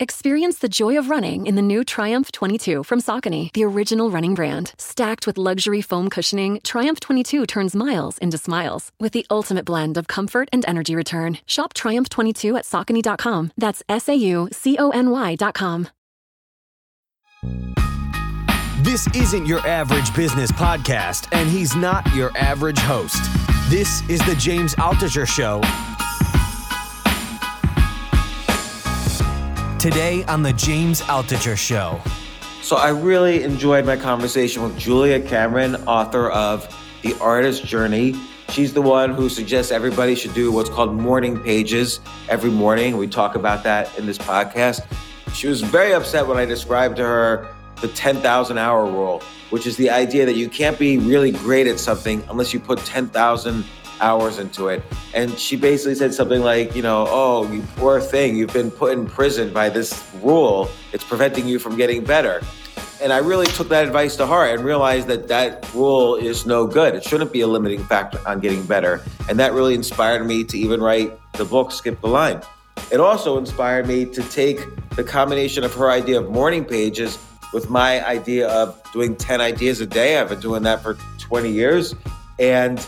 Experience the joy of running in the new Triumph 22 from Saucony, the original running brand. Stacked with luxury foam cushioning, Triumph 22 turns miles into smiles with the ultimate blend of comfort and energy return. Shop Triumph 22 at Saucony.com. That's S A U C O N Y.com. This isn't your average business podcast, and he's not your average host. This is the James Altucher Show. Today on the James Altucher Show. So I really enjoyed my conversation with Julia Cameron, author of The Artist Journey. She's the one who suggests everybody should do what's called morning pages every morning. We talk about that in this podcast. She was very upset when I described to her the 10,000 hour rule, which is the idea that you can't be really great at something unless you put 10,000 hours into it. And she basically said something like, you know, oh, you poor thing, you've been put in prison by this rule. It's preventing you from getting better. And I really took that advice to heart and realized that that rule is no good. It shouldn't be a limiting factor on getting better. And that really inspired me to even write the book, Skip the Line. It also inspired me to take the combination of her idea of morning pages with my idea of doing 10 ideas a day. I've been doing that for 20 years. And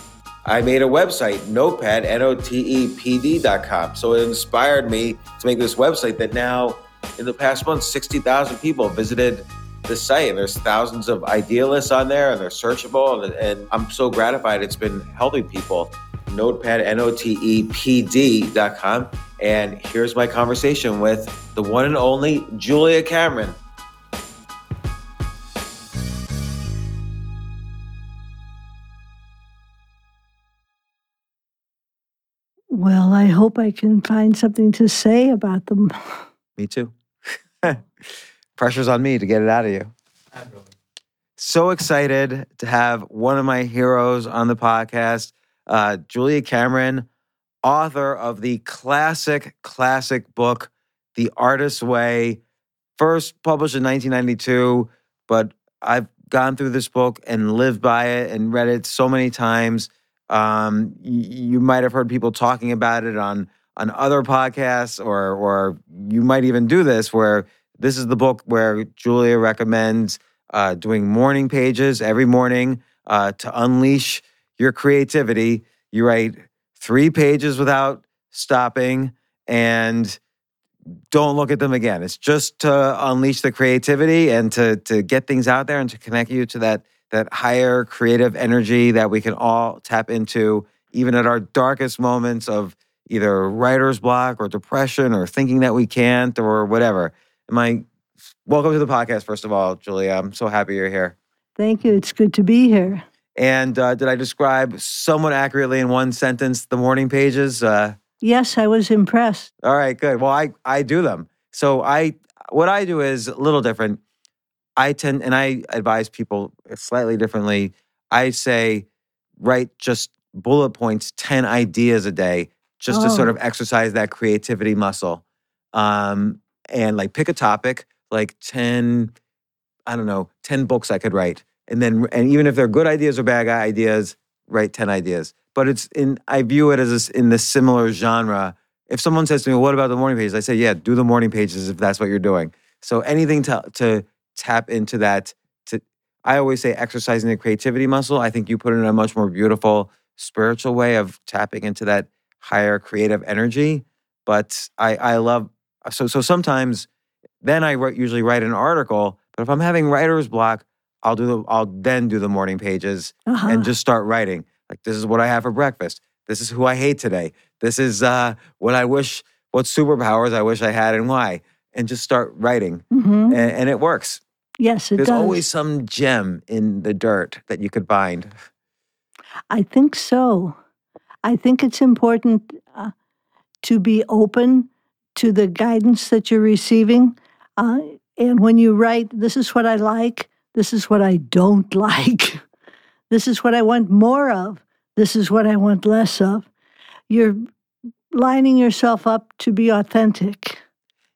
I made a website, Notepd, N O T E P D.com. So it inspired me to make this website that now, in the past month, 60,000 people visited the site. And there's thousands of idealists on there and they're searchable. And, and I'm so gratified it's been helping people. Notepd, N O T E P D.com. And here's my conversation with the one and only Julia Cameron. Hope I can find something to say about them. Me too. Pressure's on me to get it out of you. So excited to have one of my heroes on the podcast, uh, Julia Cameron, author of the classic, classic book, The Artist's Way, first published in 1992, but I've gone through this book and lived by it and read it so many times. Um, you might have heard people talking about it on on other podcasts, or or you might even do this where this is the book where Julia recommends uh, doing morning pages every morning uh, to unleash your creativity. You write three pages without stopping and don't look at them again. It's just to unleash the creativity and to to get things out there and to connect you to that that higher creative energy that we can all tap into, even at our darkest moments of either writer's block or depression or thinking that we can't or whatever. My welcome to the podcast, first of all, Julia. I'm so happy you're here. Thank you. It's good to be here. And uh, did I describe somewhat accurately in one sentence the morning pages? Uh, yes, I was impressed. All right, good. Well, I I do them. So I what I do is a little different. I tend, and I advise people slightly differently. I say, write just bullet points, 10 ideas a day, just oh. to sort of oh. exercise that creativity muscle. Um, and like pick a topic, like 10, I don't know, 10 books I could write. And then, and even if they're good ideas or bad ideas, write 10 ideas. But it's in, I view it as a, in the similar genre. If someone says to me, what about the morning pages? I say, yeah, do the morning pages if that's what you're doing. So anything to, to tap into that to I always say exercising the creativity muscle. I think you put it in a much more beautiful spiritual way of tapping into that higher creative energy. But I, I love so so sometimes then I write, usually write an article. But if I'm having writer's block, I'll do the I'll then do the morning pages uh-huh. and just start writing. Like this is what I have for breakfast. This is who I hate today. This is uh, what I wish. What superpowers I wish I had and why. And just start writing, mm-hmm. and, and it works. Yes, it There's does. always some gem in the dirt that you could find. I think so. I think it's important uh, to be open to the guidance that you're receiving. Uh, and when you write, this is what I like, this is what I don't like, this is what I want more of, this is what I want less of, you're lining yourself up to be authentic.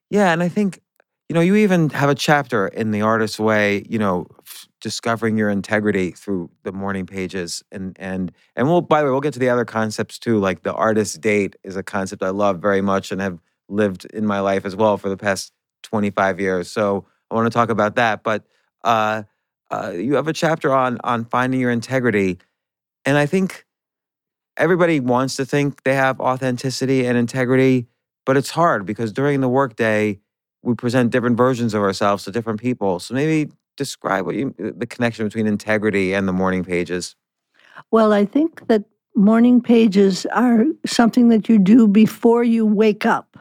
Yeah, and I think you know, you even have a chapter in The Artist's Way, you know, f- discovering your integrity through the morning pages. And and and we'll by the way, we'll get to the other concepts too. Like the artist date is a concept I love very much and have lived in my life as well for the past 25 years. So I want to talk about that. But uh, uh, you have a chapter on on finding your integrity, and I think everybody wants to think they have authenticity and integrity, but it's hard because during the workday we present different versions of ourselves to different people. So maybe describe what you the connection between integrity and the morning pages. Well, I think that morning pages are something that you do before you wake up.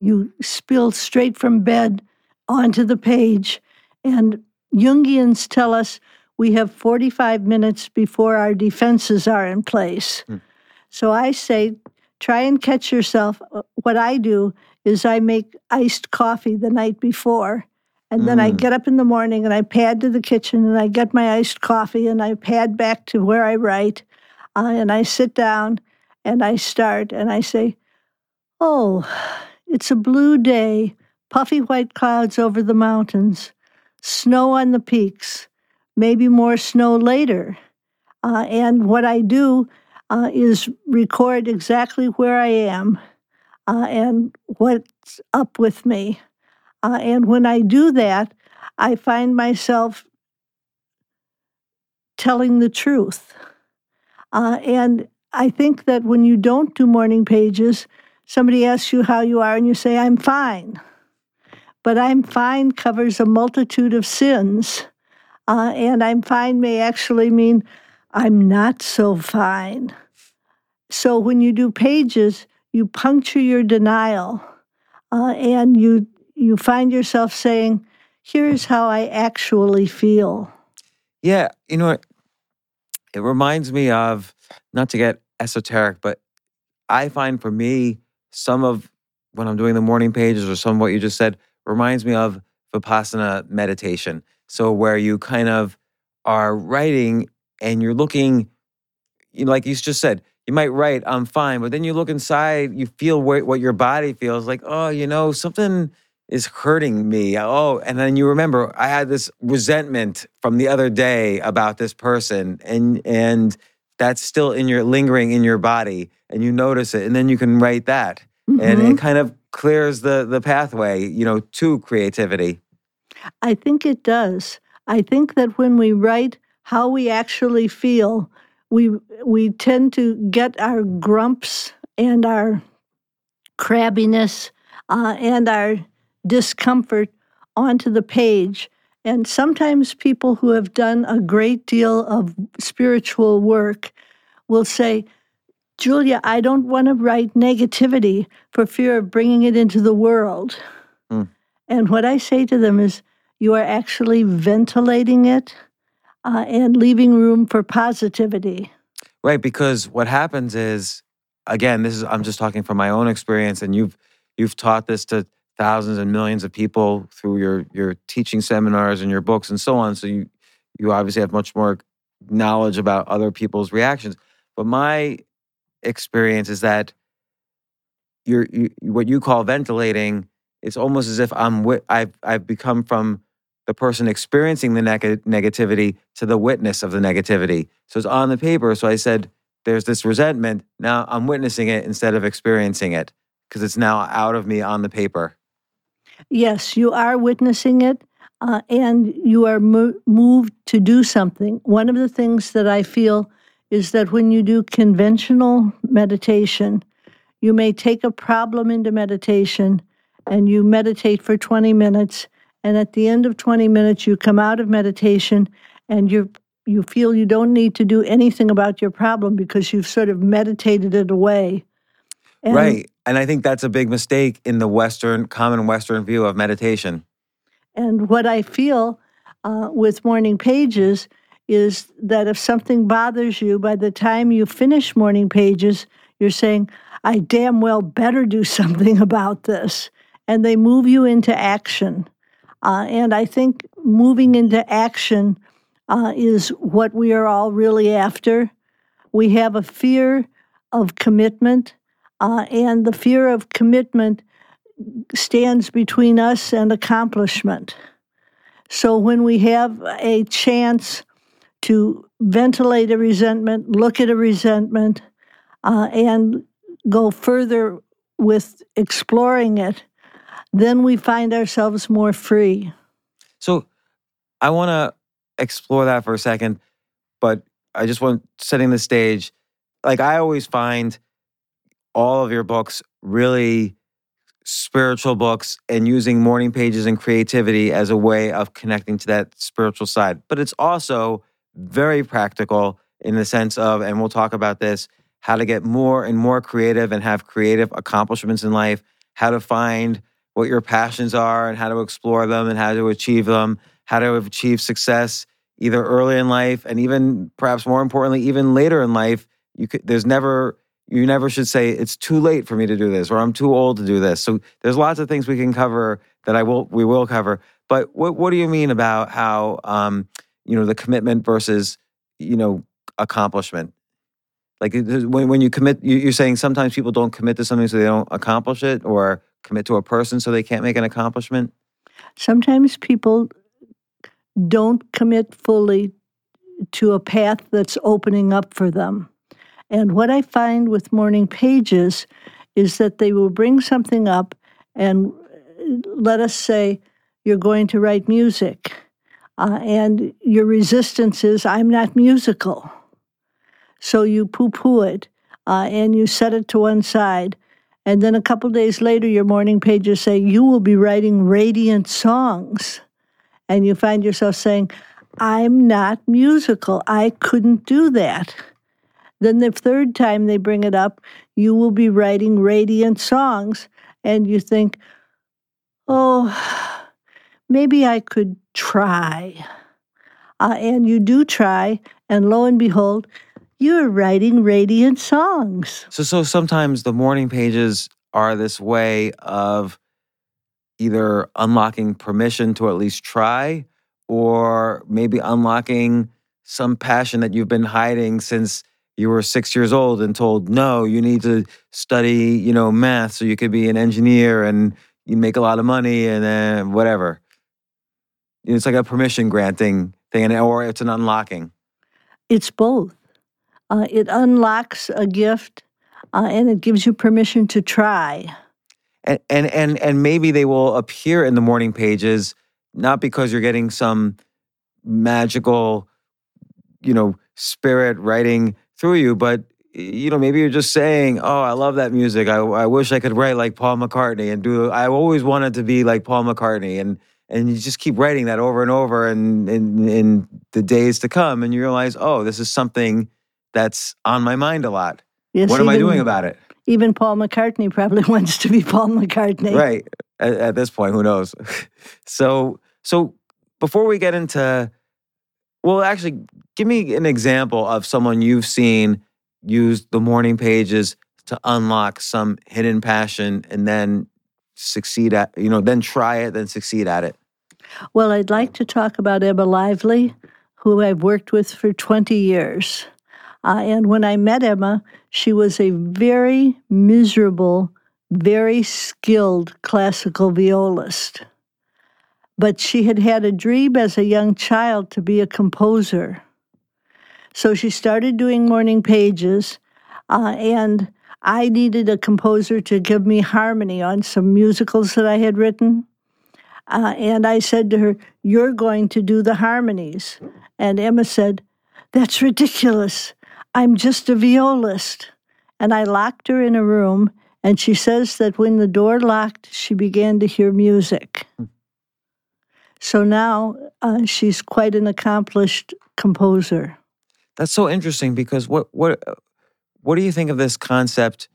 You spill straight from bed onto the page, and Jungians tell us we have 45 minutes before our defenses are in place. Hmm. So I say, try and catch yourself. Uh, what I do is I make iced coffee the night before. And then mm. I get up in the morning and I pad to the kitchen and I get my iced coffee and I pad back to where I write. Uh, and I sit down and I start and I say, Oh, it's a blue day, puffy white clouds over the mountains, snow on the peaks, maybe more snow later. Uh, and what I do uh, is record exactly where I am uh, and what's up with me. Uh, and when I do that, I find myself telling the truth. Uh, and I think that when you don't do morning pages, somebody asks you how you are, and you say, I'm fine. But I'm fine covers a multitude of sins. Uh, and I'm fine may actually mean I'm not so fine. So when you do pages, you puncture your denial uh, and you you find yourself saying, "Here's how I actually feel." Yeah, you know, it reminds me of not to get esoteric, but I find for me some of when I'm doing the morning pages or some of what you just said reminds me of vipassana meditation. So where you kind of are writing and you're looking, you know, like you just said, you might write, I'm fine, but then you look inside, you feel what, what your body feels like, oh, you know, something is hurting me. Oh, and then you remember I had this resentment from the other day about this person and and that's still in your lingering in your body and you notice it and then you can write that. Mm-hmm. And it kind of clears the the pathway, you know, to creativity. I think it does. I think that when we write how we actually feel, we we tend to get our grumps and our crabbiness uh, and our discomfort onto the page. And sometimes people who have done a great deal of spiritual work will say, Julia, I don't want to write negativity for fear of bringing it into the world. Mm. And what I say to them is, you are actually ventilating it uh, and leaving room for positivity. Right, because what happens is, again, this is I'm just talking from my own experience, and you've you've taught this to thousands and millions of people through your your teaching seminars and your books and so on. So you you obviously have much more knowledge about other people's reactions. But my experience is that you're you, what you call ventilating. It's almost as if I'm I've I've become from the person experiencing the neg- negativity to the witness of the negativity. So it's on the paper. So I said, there's this resentment. Now I'm witnessing it instead of experiencing it because it's now out of me on the paper. Yes, you are witnessing it uh, and you are mo- moved to do something. One of the things that I feel is that when you do conventional meditation, you may take a problem into meditation and you meditate for 20 minutes and at the end of 20 minutes you come out of meditation and you you feel you don't need to do anything about your problem because you've sort of meditated it away. And, right and i think that's a big mistake in the western common western view of meditation. And what i feel uh, with morning pages is that if something bothers you by the time you finish morning pages you're saying i damn well better do something about this and they move you into action uh, and I think moving into action uh, is what we are all really after. We have a fear of commitment, uh, and the fear of commitment stands between us and accomplishment. So when we have a chance to ventilate a resentment, look at a resentment, uh, and go further with exploring it, then we find ourselves more free. So I want to explore that for a second, but I just want setting the stage. Like I always find all of your books really spiritual books and using morning pages and creativity as a way of connecting to that spiritual side. But it's also very practical in the sense of, and we'll talk about this, how to get more and more creative and have creative accomplishments in life, how to find what your passions are and how to explore them and how to achieve them, how to achieve success either early in life and even perhaps more importantly, even later in life. You could, there's never you never should say it's too late for me to do this or I'm too old to do this. So there's lots of things we can cover that I will we will cover. But what what do you mean about how um, you know the commitment versus you know accomplishment? Like when when you commit, you're saying sometimes people don't commit to something so they don't accomplish it, or commit to a person so they can't make an accomplishment. Sometimes people don't commit fully to a path that's opening up for them. And what I find with morning pages is that they will bring something up and uh, let us say you're going to write music. Uh, and your resistance is, I'm not musical. So you poo poo it uh, and you set it to one side. And then a couple days later, your morning pages say, You will be writing radiant songs. And you find yourself saying, I'm not musical. I couldn't do that. Then the third time they bring it up, you will be writing radiant songs. And you think, oh, maybe I could try. Uh, and you do try, and lo and behold, you're writing radiant songs. So, so sometimes the morning pages are this way of either unlocking permission to at least try, or maybe unlocking some passion that you've been hiding since you were six years old and told, no, you need to study, you know, math so you could be an engineer and you make a lot of money and then whatever. It's like a permission granting thing, or it's an unlocking. It's both. Uh, it unlocks a gift uh, and it gives you permission to try. And, and and and maybe they will appear in the morning pages not because you're getting some magical, you know, spirit writing through you, but you know, maybe you're just saying, "Oh, I love that music. I, I wish I could write like Paul McCartney and do. I always wanted to be like Paul McCartney." And and you just keep writing that over and over, and in in the days to come, and you realize, "Oh, this is something that's on my mind a lot. Yes, what am I doing about it?" Even Paul McCartney probably wants to be Paul McCartney, right? At, at this point, who knows? so so before we get into well, actually, give me an example of someone you've seen use the morning pages to unlock some hidden passion and then succeed at, you know, then try it, then succeed at it. Well, I'd like to talk about Emma Lively, who I've worked with for 20 years. Uh, and when I met Emma, she was a very miserable, very skilled classical violist but she had had a dream as a young child to be a composer. So she started doing morning pages, uh, and I needed a composer to give me harmony on some musicals that I had written. Uh, and I said to her, You're going to do the harmonies. And Emma said, That's ridiculous. I'm just a violist. And I locked her in a room, and she says that when the door locked, she began to hear music. Hmm. So now uh, she's quite an accomplished composer. That's so interesting because what what what do you think of this concept?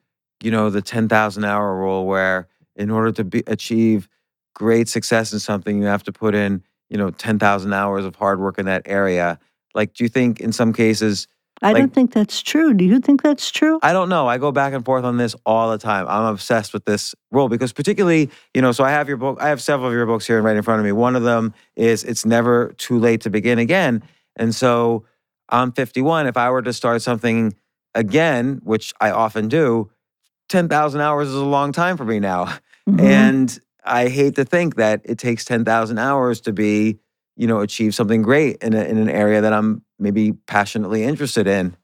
You know, the ten thousand hour rule, where in order to be, achieve great success in something, you have to put in you know ten thousand hours of hard work in that area. Like, do you think in some cases I like, don't think that's true. Do you think that's true? I don't know. I go back and forth on this all the time. I'm obsessed with this rule because, particularly, you know, so I have your book, I have several of your books here right in front of me. One of them is It's Never Too Late to Begin Again. And so I'm 51. If I were to start something again, which I often do, 10,000 hours is a long time for me now. Mm-hmm. And I hate to think that it takes 10,000 hours to be, you know, achieve something great in, a, in an area that I'm maybe passionately interested in.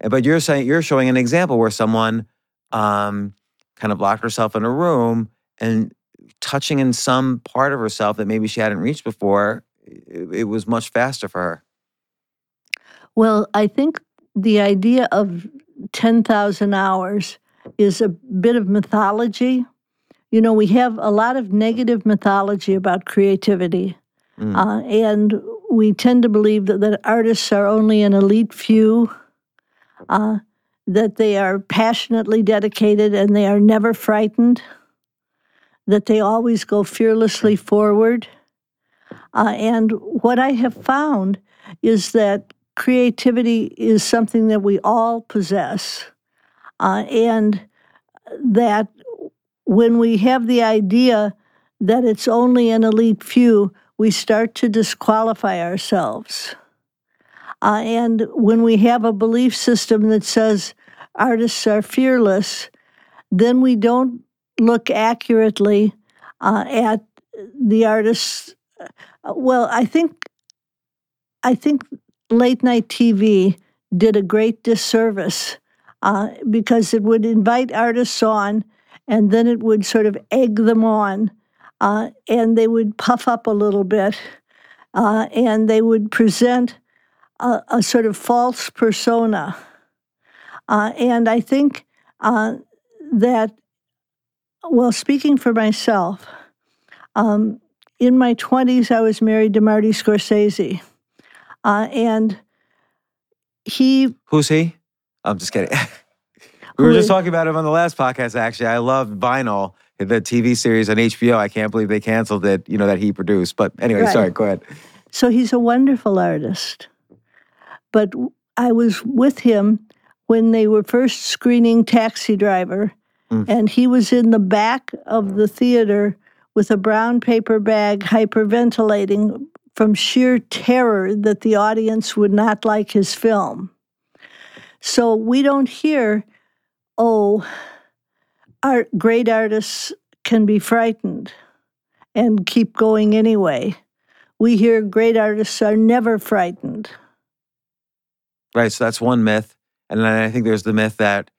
But you're saying you're showing an example where someone um, kind of locked herself in a room and touching in some part of herself that maybe she hadn't reached before, it, it was much faster for her. Well, I think the idea of 10,000 hours is a bit of mythology. You know, we have a lot of negative mythology about creativity. Mm. Uh, and we tend to believe that, that artists are only an elite few, uh, that they are passionately dedicated and they are never frightened, that they always go fearlessly forward. Uh, and what I have found is that creativity is something that we all possess. Uh, and that when we have the idea that it's only an elite few, we start to disqualify ourselves. Uh, and when we have a belief system that says artists are fearless, then we don't look accurately uh, at the artists. Well, I think I think late night TV did a great disservice uh, because it would invite artists on and then it would sort of egg them on uh, and they would puff up a little bit uh, and they would present a, a sort of false persona. Uh, and I think uh, that, well, speaking for myself, um, in my 20s, I was married to Marty Scorsese. Uh, and he. Who's he? I'm just kidding. we were just talking about him on the last podcast, actually. I love Vinyl, the TV series on HBO. I can't believe they canceled it, you know, that he produced. But anyway, right. sorry, go ahead. So he's a wonderful artist. But I was with him when they were first screening Taxi Driver, mm. and he was in the back of the theater with a brown paper bag hyperventilating from sheer terror that the audience would not like his film. So we don't hear, oh, art, great artists can be frightened and keep going anyway. We hear great artists are never frightened. Right, so that's one myth. And then I think there's the myth that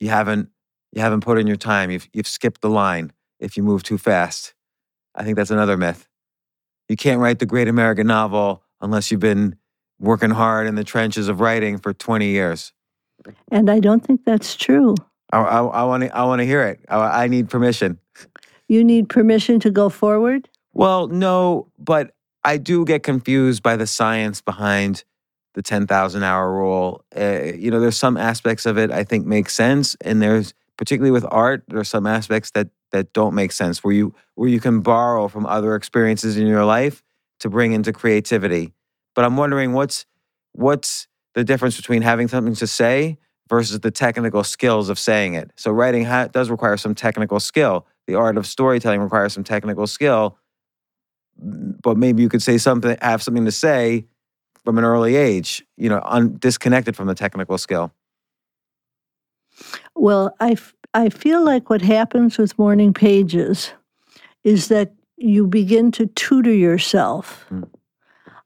you haven't you haven't put in your time. You've you've skipped the line if you move too fast. I think that's another myth you can't write the great American novel unless you've been working hard in the trenches of writing for 20 years. And I don't think that's true. I, I, want to I want to hear it. I, I need permission. You need permission to go forward? Well, no, but I do get confused by the science behind the 10,000 hour rule. Uh, you know, there's some aspects of it I think make sense, and there's particularly with art, there's some aspects that that don't make sense where you where you can borrow from other experiences in your life to bring into creativity. But I'm wondering what's what's the difference between having something to say versus the technical skills of saying it. So writing ha- does require some technical skill. The art of storytelling requires some technical skill. But maybe you could say something, have something to say from an early age, you know, un- disconnected from the technical skill. Well, I, f- I feel like what happens with morning pages is that you begin to tutor yourself mm.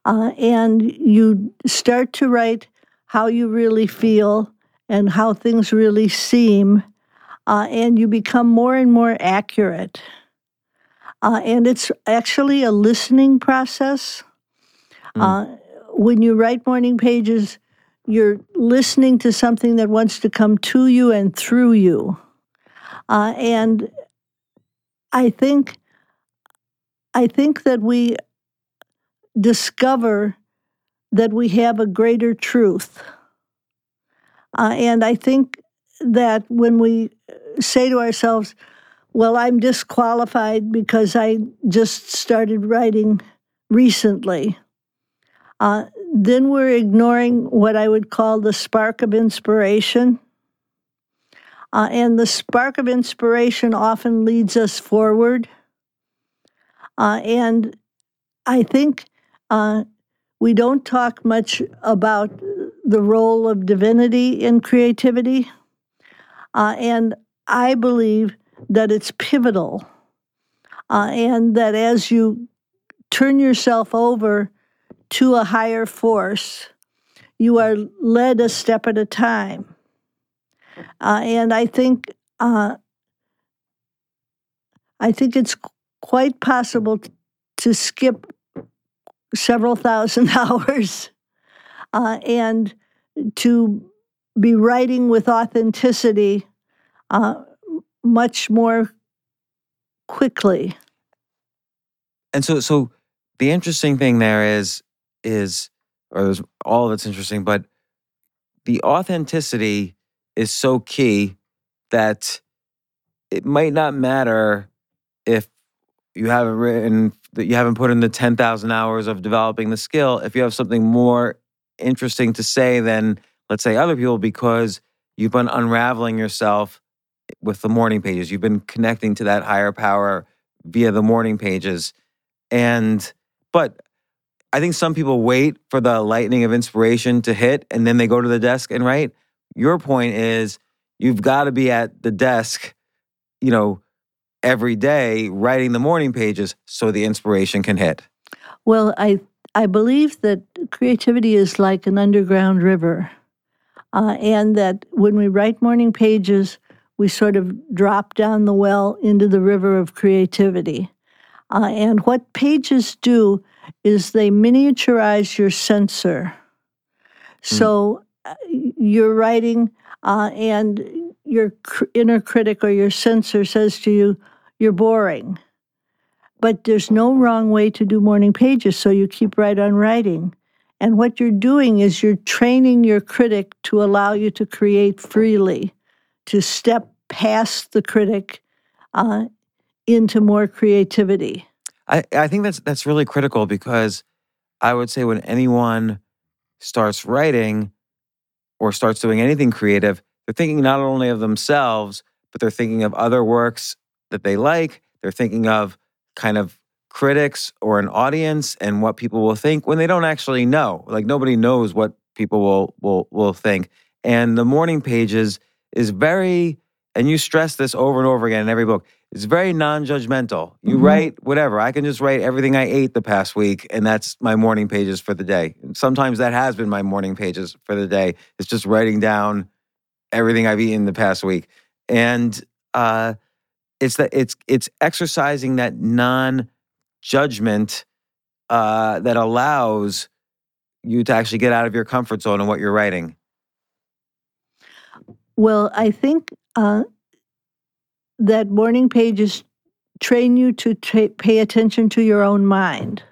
uh, and you start to write how you really feel and how things really seem, uh, and you become more and more accurate. Uh, and it's actually a listening process. Mm. when you write morning pages, you're listening to something that wants to come to you and through you. Uh, and I think I think that we discover that we have a greater truth. Uh, and I think that when we say to ourselves, well, I'm disqualified because I just started writing recently, uh, then we're ignoring what I would call the spark of inspiration. Uh, and the spark of inspiration often leads us forward. Uh, and I think uh, we don't talk much about the role of divinity in creativity. Uh, and I believe that it's pivotal. Uh, and that as you turn yourself over to a higher force, you are led a step at a time. Uh, and I think uh, I think it's quite possible to skip several thousand hours uh, and to be writing with authenticity uh, much more quickly. And so, so the interesting thing there is, is, or there's all of it's interesting, but the authenticity is so key that it might not matter if you haven't written that you haven't put in the 10,000 hours of developing the skill if you have something more interesting to say than let's say other people because you've been unraveling yourself with the morning pages. You've been connecting to that higher power via the morning pages. And but i think some people wait for the lightning of inspiration to hit and then they go to the desk and write. Your point is you've got to be at the desk you know every day writing the morning pages so the inspiration can hit? Well, I I believe that creativity is like an underground river, uh, and that when we write morning pages, we sort of drop down the well into the river of creativity. Uh, and what pages do is they miniaturize your censor. Hmm. So uh, you're writing, uh, and your cr- inner critic or your censor says to you, You're boring. But there's no wrong way to do morning pages, so you keep right on writing. And what you're doing is you're training your critic to allow you to create freely, to step past the critic uh, into more creativity. I, I think that's that's really critical because I would say when anyone starts writing or starts doing anything creative, they're thinking not only of themselves, but they're thinking of other works that they like. They're thinking of kind of critics or an audience and what people will think when they don't actually know. Like nobody knows what people will will will think. And the morning pages is very and you stress this over and over again in every book. It's very non-judgmental. You mm-hmm. write whatever. I can just write everything I ate the past week and that's my morning pages for the day. And Sometimes that has been my morning pages for the day. It's just writing down everything I've eaten the past week. And uh, it's that it's it's exercising that non judgment uh, that allows you to actually get out of your comfort zone and what you're writing. Well, I think uh, that morning pages train you to pay attention to your own mind.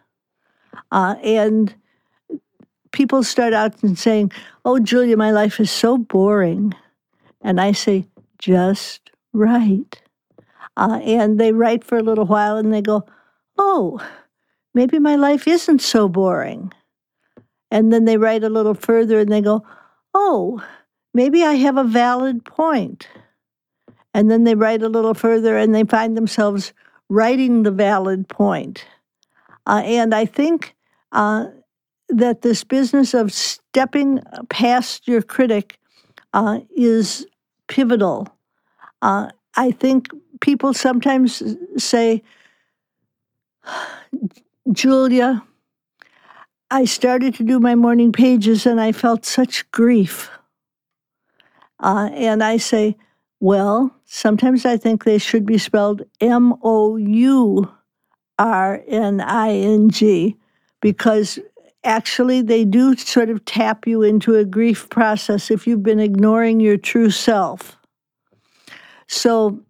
Uh, and people start out and saying, Oh, Julia, my life is so boring. And I say, just write. Uh, and they write for a little while and they go, oh, maybe my life isn't so boring. And then they write a little further and they go, oh, maybe I have a valid point. And then they write a little further and they find themselves writing the valid point. Uh, and I think uh, that this business of stepping past your critic uh, is pivotal. Uh, I think people sometimes say, Julia, I started to do my morning pages and I felt such grief. Uh, and I say, well, sometimes I think they should be spelled M O U R N I N G because actually they do sort of tap you into a grief process if you've been ignoring your true self. So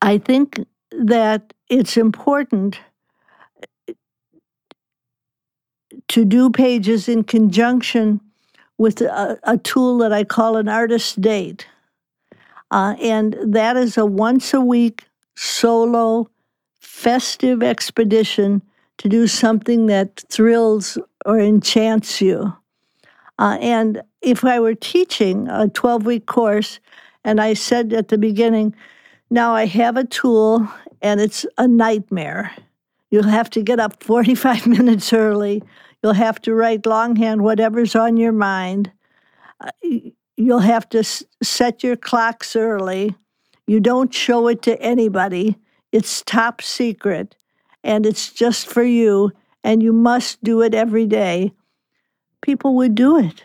I think that it's important to do pages in conjunction with a, a tool that I call an artist date. Uh, and that is a once a week solo festive expedition to do something that thrills or enchants you. Uh, and if I were teaching a 12 week course, and I said at the beginning, now I have a tool and it's a nightmare. You'll have to get up 45 minutes early. You'll have to write longhand whatever's on your mind. Uh, you'll have to set your clocks early. You don't show it to anybody, it's top secret and it's just for you and you must do it every day, people would do it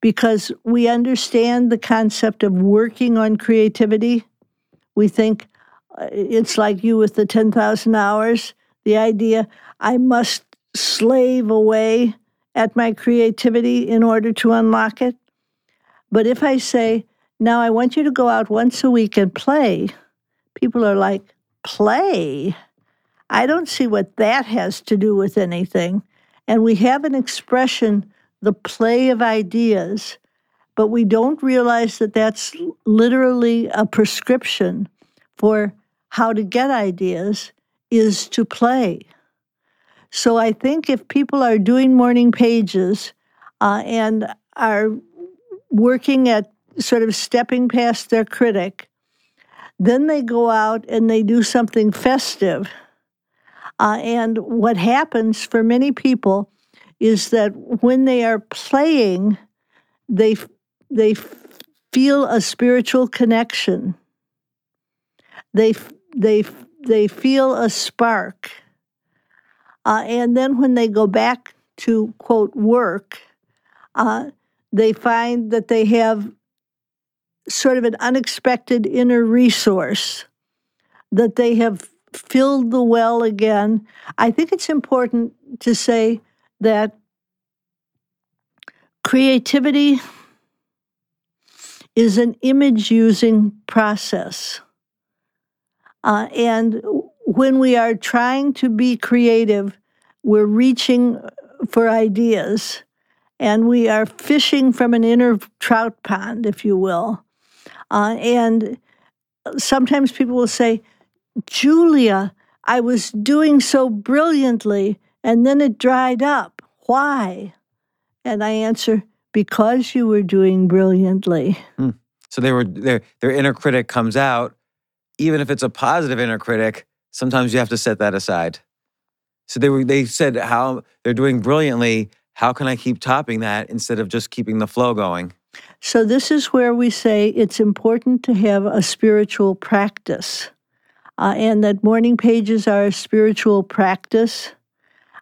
because we understand the concept of working on creativity. We think, Uh, it's like you with the 10,000 hours, the idea I must slave away at my creativity in order to unlock it. But if I say, now I want you to go out once a week and play, people are like, play? I don't see what that has to do with anything. And we have an expression, the play of ideas, but we don't realize that that's literally a prescription for how to get ideas is to play. So I think if people are doing morning pages uh, and are working at sort of stepping past their critic, then they go out and they do something festive. Uh, and what happens for many people is that when they are playing, they they feel a spiritual connection. They they they feel a spark, uh, and then when they go back to quote work, uh, they find that they have sort of an unexpected inner resource that they have filled the well again. I think it's important to say that creativity is an image using process. Uh, and when we are trying to be creative, we're reaching for ideas and we are fishing from an inner trout pond, if you will. Uh, and sometimes people will say, Julia, I was doing so brilliantly and then it dried up. Why? And I answer, because you were doing brilliantly. Hmm. So they were their their inner critic comes out, even if it's a positive inner critic. Sometimes you have to set that aside. So they were they said how they're doing brilliantly. How can I keep topping that instead of just keeping the flow going? So this is where we say it's important to have a spiritual practice, uh, and that morning pages are a spiritual practice,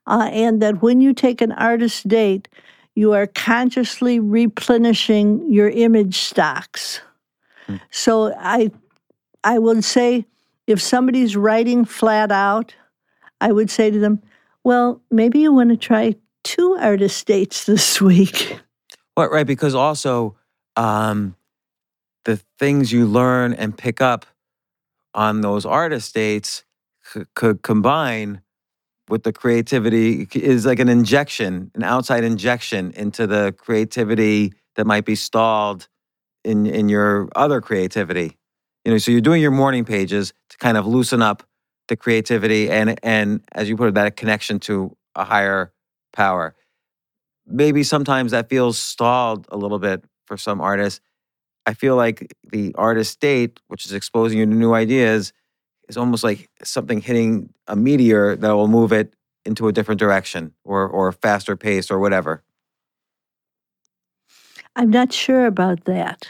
uh, and that when you take an artist date, you are consciously replenishing your image stocks. Hmm. So I I would say if somebody's writing flat out, I would say to them, well, maybe you want to try two artist dates this week. Well, right, because also um, the things you learn and pick up on those artist dates c- could combine with the creativity is like an injection, an outside injection into the creativity that might be stalled in in your other creativity. You know, so you're doing your morning pages to kind of loosen up the creativity and and as you put it, that connection to a higher power. Maybe sometimes that feels stalled a little bit for some artists. I feel like the artist date, which is exposing you to new ideas, is almost like something hitting a meteor that will move it into a different direction or or faster pace or whatever. I'm not sure about that.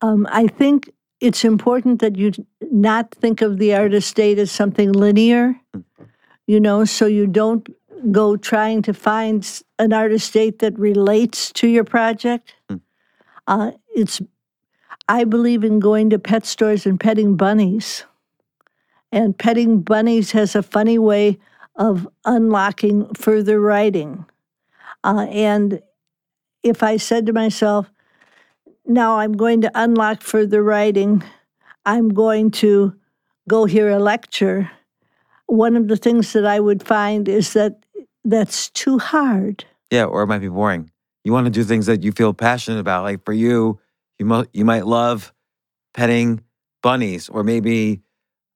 Um, I think it's important that you not think of the artist date as something linear, mm. you know, so you don't go trying to find an artist date that relates to your project. Mm. Uh, it's, I believe in going to pet stores and petting bunnies. And petting bunnies has a funny way of unlocking further writing. Uh, and if I said to myself, now I'm going to unlock further writing, I'm going to go hear a lecture, one of the things that I would find is that that's too hard. Yeah, or it might be boring. You want to do things that you feel passionate about. Like for you, you might you might love petting bunnies, or maybe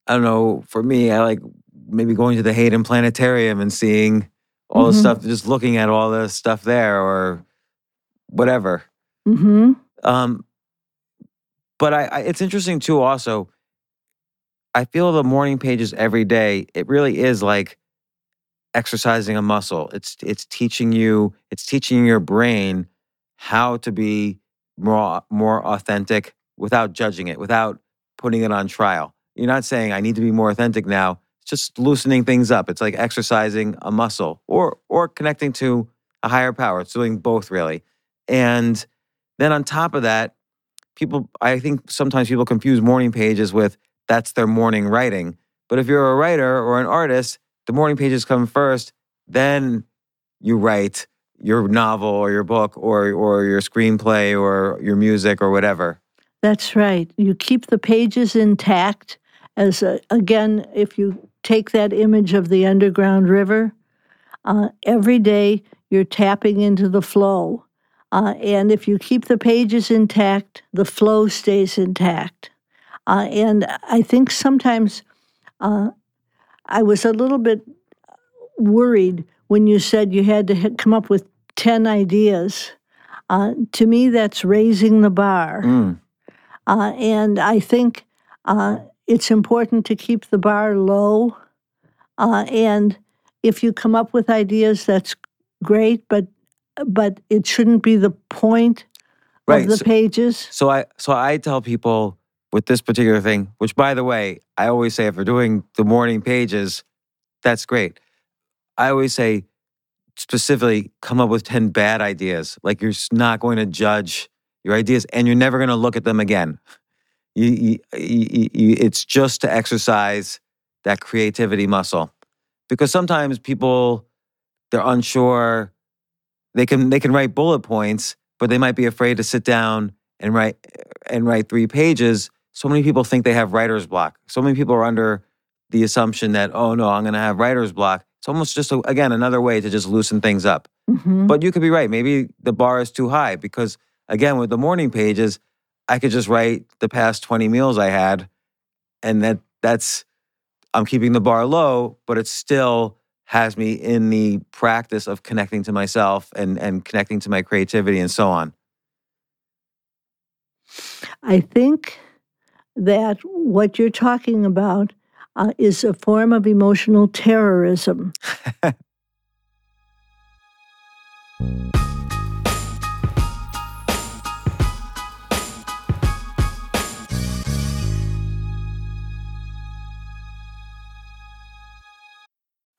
I don't know. For me, I like maybe going to the Hayden Planetarium and seeing all mm-hmm. the stuff, just looking at all the stuff there, or whatever. Mm-hmm. Um, but I, I, it's interesting too. Also, I feel the morning pages every day. It really is like exercising a muscle. It's it's teaching you. It's teaching your brain how to be more more authentic without judging it, without putting it on trial. You're not saying I need to be more authentic now. It's just loosening things up. It's like exercising a muscle or or connecting to a higher power. It's doing both really. And then on top of that, people I think sometimes people confuse morning pages with that's their morning writing. But if you're a writer or an artist, the morning pages come first, then you write your novel or your book or or your screenplay or your music or whatever. That's right. You keep the pages intact as a, again if you take that image of the underground river, uh, every day you're tapping into the flow. Uh, and if you keep the pages intact, the flow stays intact. Uh, and I think sometimes uh, I was a little bit worried when you said you had to come up with 10 ideas. Uh, to me, that's raising the bar. Mm. Uh, and I think uh, it's important to keep the bar low. Uh, and if you come up with ideas, that's great, but but it shouldn't be the point Right, of the so- pages. So I so I tell people with this particular thing, which by the way, I always say if we're doing the morning pages, that's great. I always say specifically come up with 10 bad ideas. Like you're not going to judge your ideas and you're never going to look at them again. You, you, you, you, it's just to exercise that creativity muscle. Because sometimes people they're unsure they can they can write bullet points, but they might be afraid to sit down and write and write three pages. So many people think they have writer's block. So many people are under the assumption that oh no, I'm going to have writer's block. It's almost just a, again another way to just loosen things up. Mhm. But you could be right. Maybe the bar is too high because again with the morning pages, I could just write the past 20 meals I had and that that's I'm keeping the bar low, but it's still has me in the practice of connecting to myself and and connecting to my creativity and so on. I think that what you're talking about uh, is a form of emotional terrorism.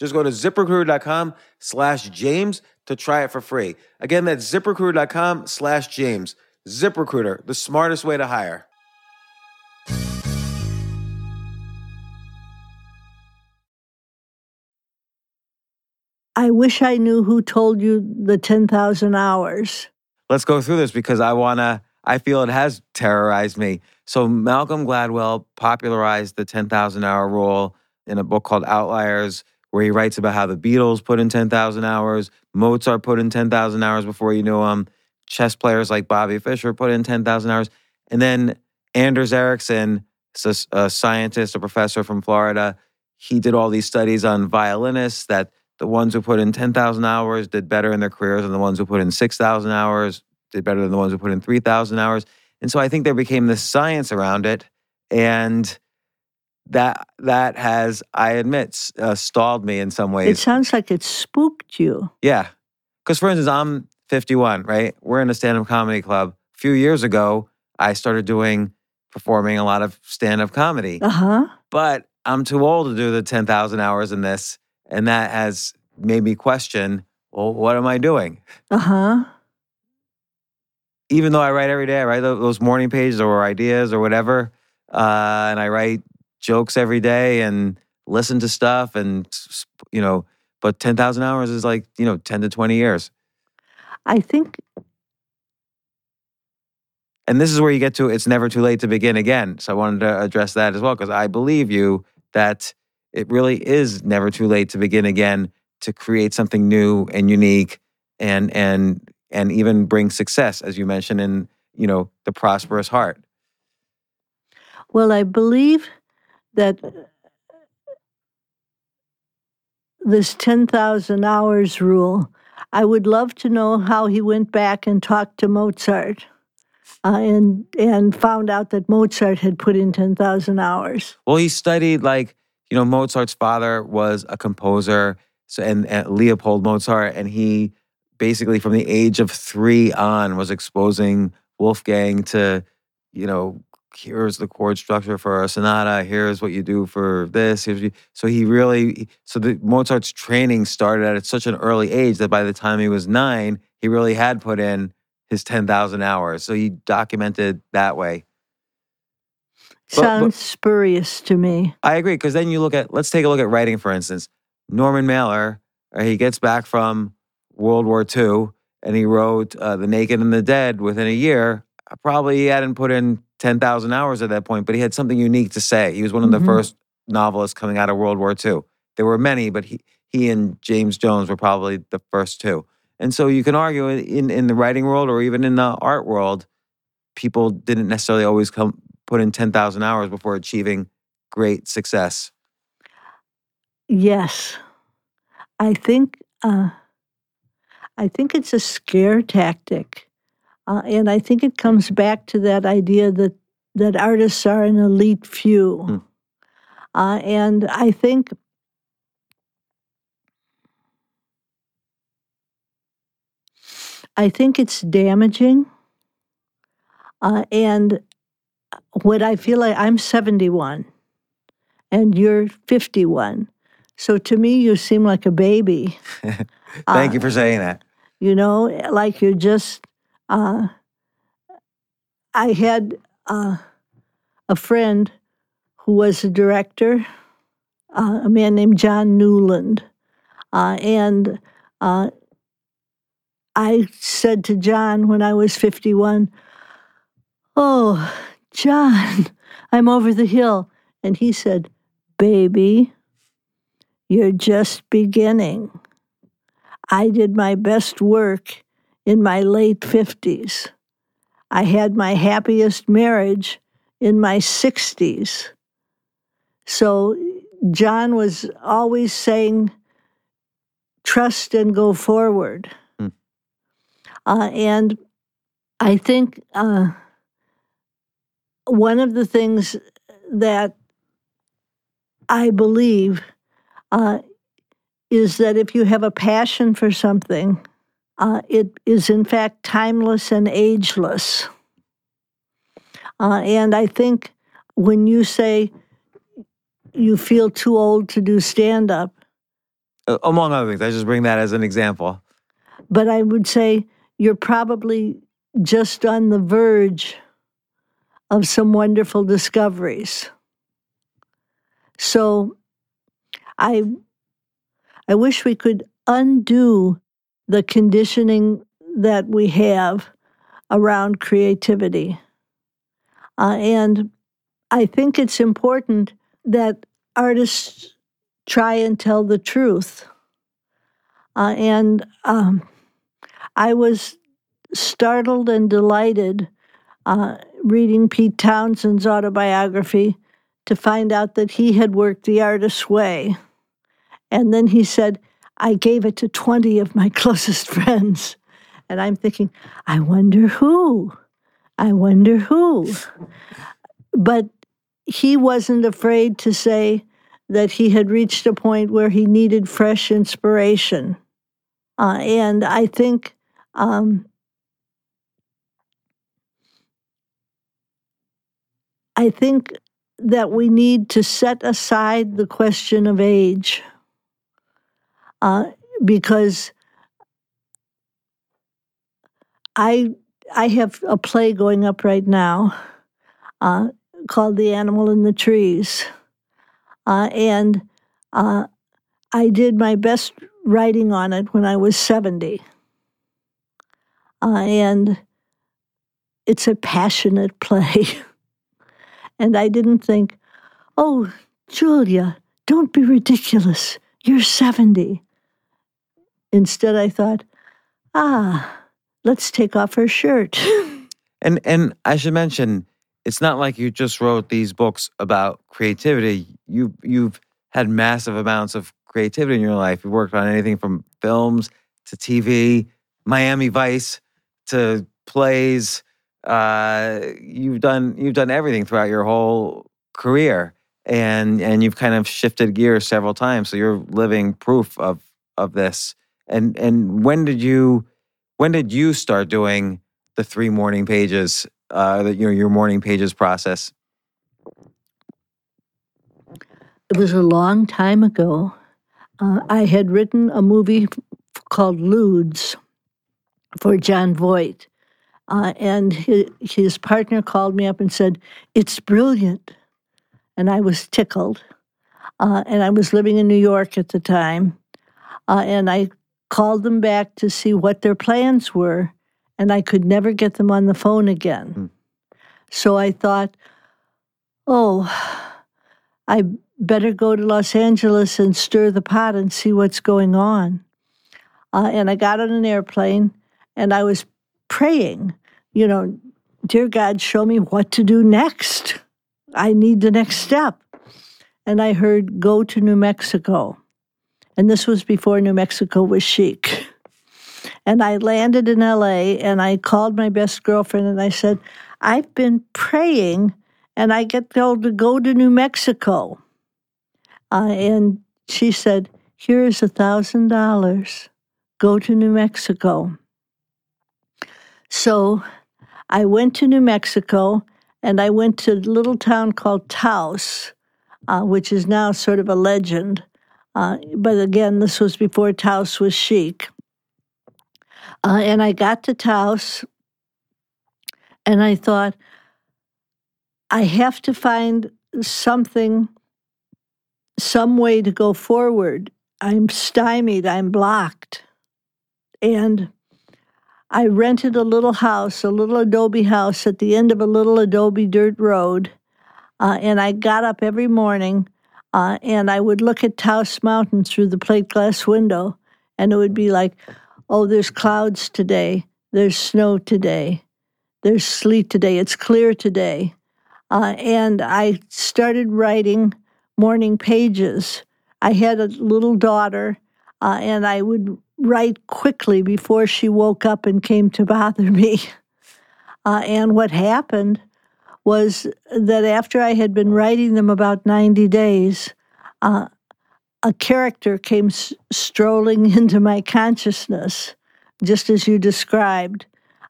Just go to ziprecruiter.com slash James to try it for free. Again, that's ziprecruiter.com slash James. ZipRecruiter, the smartest way to hire. I wish I knew who told you the 10,000 hours. Let's go through this because I want to, I feel it has terrorized me. So, Malcolm Gladwell popularized the 10,000 hour rule in a book called Outliers, where he writes about how the Beatles put in 10,000 hours, Mozart put in 10,000 hours before you knew him, chess players like Bobby Fischer put in 10,000 hours. And then Anders Ericsson, a scientist, a professor from Florida, he did all these studies on violinists that the ones who put in 10,000 hours did better in their careers and the ones who put in 6,000 hours did better than the ones who put in 3,000 hours. And so I think there became this science around it. And that that has, I admit, uh, stalled me in some ways. It sounds like it spooked you. Yeah. Because, for instance, I'm 51, right? We're in a stand up comedy club. A few years ago, I started doing, performing a lot of stand up comedy. Uh huh. But I'm too old to do the 10,000 hours in this. And that has made me question well, what am I doing? Uh huh. Even though I write every day, I write those morning pages or ideas or whatever. Uh, and I write jokes every day and listen to stuff and, you know, but 10,000 hours is like, you know, 10 to 20 years. I think. And this is where you get to it's never too late to begin again. So I wanted to address that as well because I believe you that it really is never too late to begin again to create something new and unique and and and even bring success as you mentioned in you know the prosperous heart well i believe that this 10,000 hours rule i would love to know how he went back and talked to mozart uh, and and found out that mozart had put in 10,000 hours. Well he studied like you know, Mozart's father was a composer, so and, and Leopold Mozart, and he basically from the age of three on was exposing Wolfgang to, you know, here's the chord structure for a sonata. Here's what you do for this. so he really, so the Mozart's training started at such an early age that by the time he was nine, he really had put in his ten thousand hours. So he documented that way. Sounds but, spurious to me. I agree because then you look at let's take a look at writing for instance. Norman Mailer, uh, he gets back from World War II and he wrote uh, The Naked and the Dead within a year. Probably he hadn't put in 10,000 hours at that point, but he had something unique to say. He was one of mm-hmm. the first novelists coming out of World War II. There were many, but he, he and James Jones were probably the first two. And so you can argue in, in the writing world or even in the art world, people didn't necessarily always come put in 10,000 hours before achieving great success. Yes. I think uh, I think it's a scare tactic. Uh, and I think it comes back to that idea that that artists are an elite few. Hmm. Uh, and I think I think it's damaging. Uh, and what I feel like I'm 71 and you're 51. So to me, you seem like a baby. Thank uh, you for saying that. You know, like you're just. Uh, I had uh, a friend who was a director, uh, a man named John Newland. Uh, and uh, I said to John when I was 51, Oh, John, I'm over the hill. And he said, Baby, you're just beginning. I did my best work in my late 50s. I had my happiest marriage in my 60s. So John was always saying, trust and go forward. Mm. Uh, and I think uh, one of the things that I believe uh, is that if you have a passion for something, uh, it is in fact timeless and ageless. Uh, and I think when you say you feel too old to do stand up, among other things, I just bring that as an example. but I would say you're probably just on the verge of some wonderful discoveries. So I I wish we could undo the conditioning that we have around creativity. Uh, and I think it's important that artists try and tell the truth. Uh, and um, I was startled and delighted uh, reading Pete Townshend's autobiography to find out that he had worked the artist's way. And then he said, I gave it to 20 of my closest friends. And I'm thinking, I wonder who? I wonder who? But he wasn't afraid to say that he had reached a point where he needed fresh inspiration. Uh, and I think um, I think that we need to set aside the question of age uh, because I I have a play going up right now uh, called "The Animal in the Trees," uh, and uh, I did my best writing on it when I was seventy, uh, and it's a passionate play. And I didn't think, oh, Julia, don't be ridiculous. You're 70. Instead, I thought, ah, let's take off her shirt. And and I should mention, it's not like you just wrote these books about creativity. You you've had massive amounts of creativity in your life. You worked on anything from films to TV, Miami Vice to plays. Uh, you've done you've done everything throughout your whole career, and and you've kind of shifted gears several times. So you're living proof of of this. And and when did you when did you start doing the three morning pages? Uh, the, you know your morning pages process. it was a long time ago. Uh, I had written a movie called Ludes for Jon Voight. Uh, and his, his partner called me up and said, It's brilliant. And I was tickled. Uh, and I was living in New York at the time. Uh, and I called them back to see what their plans were. And I could never get them on the phone again. Hmm. So I thought, oh, I better go to Los Angeles and stir the pot and see what's going on. Uh, and I got on an airplane and I was praying, you know, dear God, show me what to do next. I need the next step. And I heard, go to New Mexico. And this was before New Mexico was chic. And I landed in LA and I called my best girlfriend and I said, I've been praying and I get told to go to New Mexico. Uh, and she said, Here is a thousand dollars. Go to New Mexico. So I went to New Mexico and I went to a little town called Taos, uh, which is now sort of a legend. Uh, but again, this was before Taos was chic. Uh, and I got to Taos and I thought, I have to find something, some way to go forward. I'm stymied, I'm blocked. And I rented a little house, a little adobe house at the end of a little adobe dirt road. Uh, and I got up every morning uh, and I would look at Taos Mountain through the plate glass window, and it would be like, oh, there's clouds today, there's snow today, there's sleet today, it's clear today. Uh, and I started writing morning pages. I had a little daughter, uh, and I would write quickly before she woke up and came to bother me. Uh, and what happened was that after I had been writing them about 90 days, uh, a character came s- strolling into my consciousness just as you described.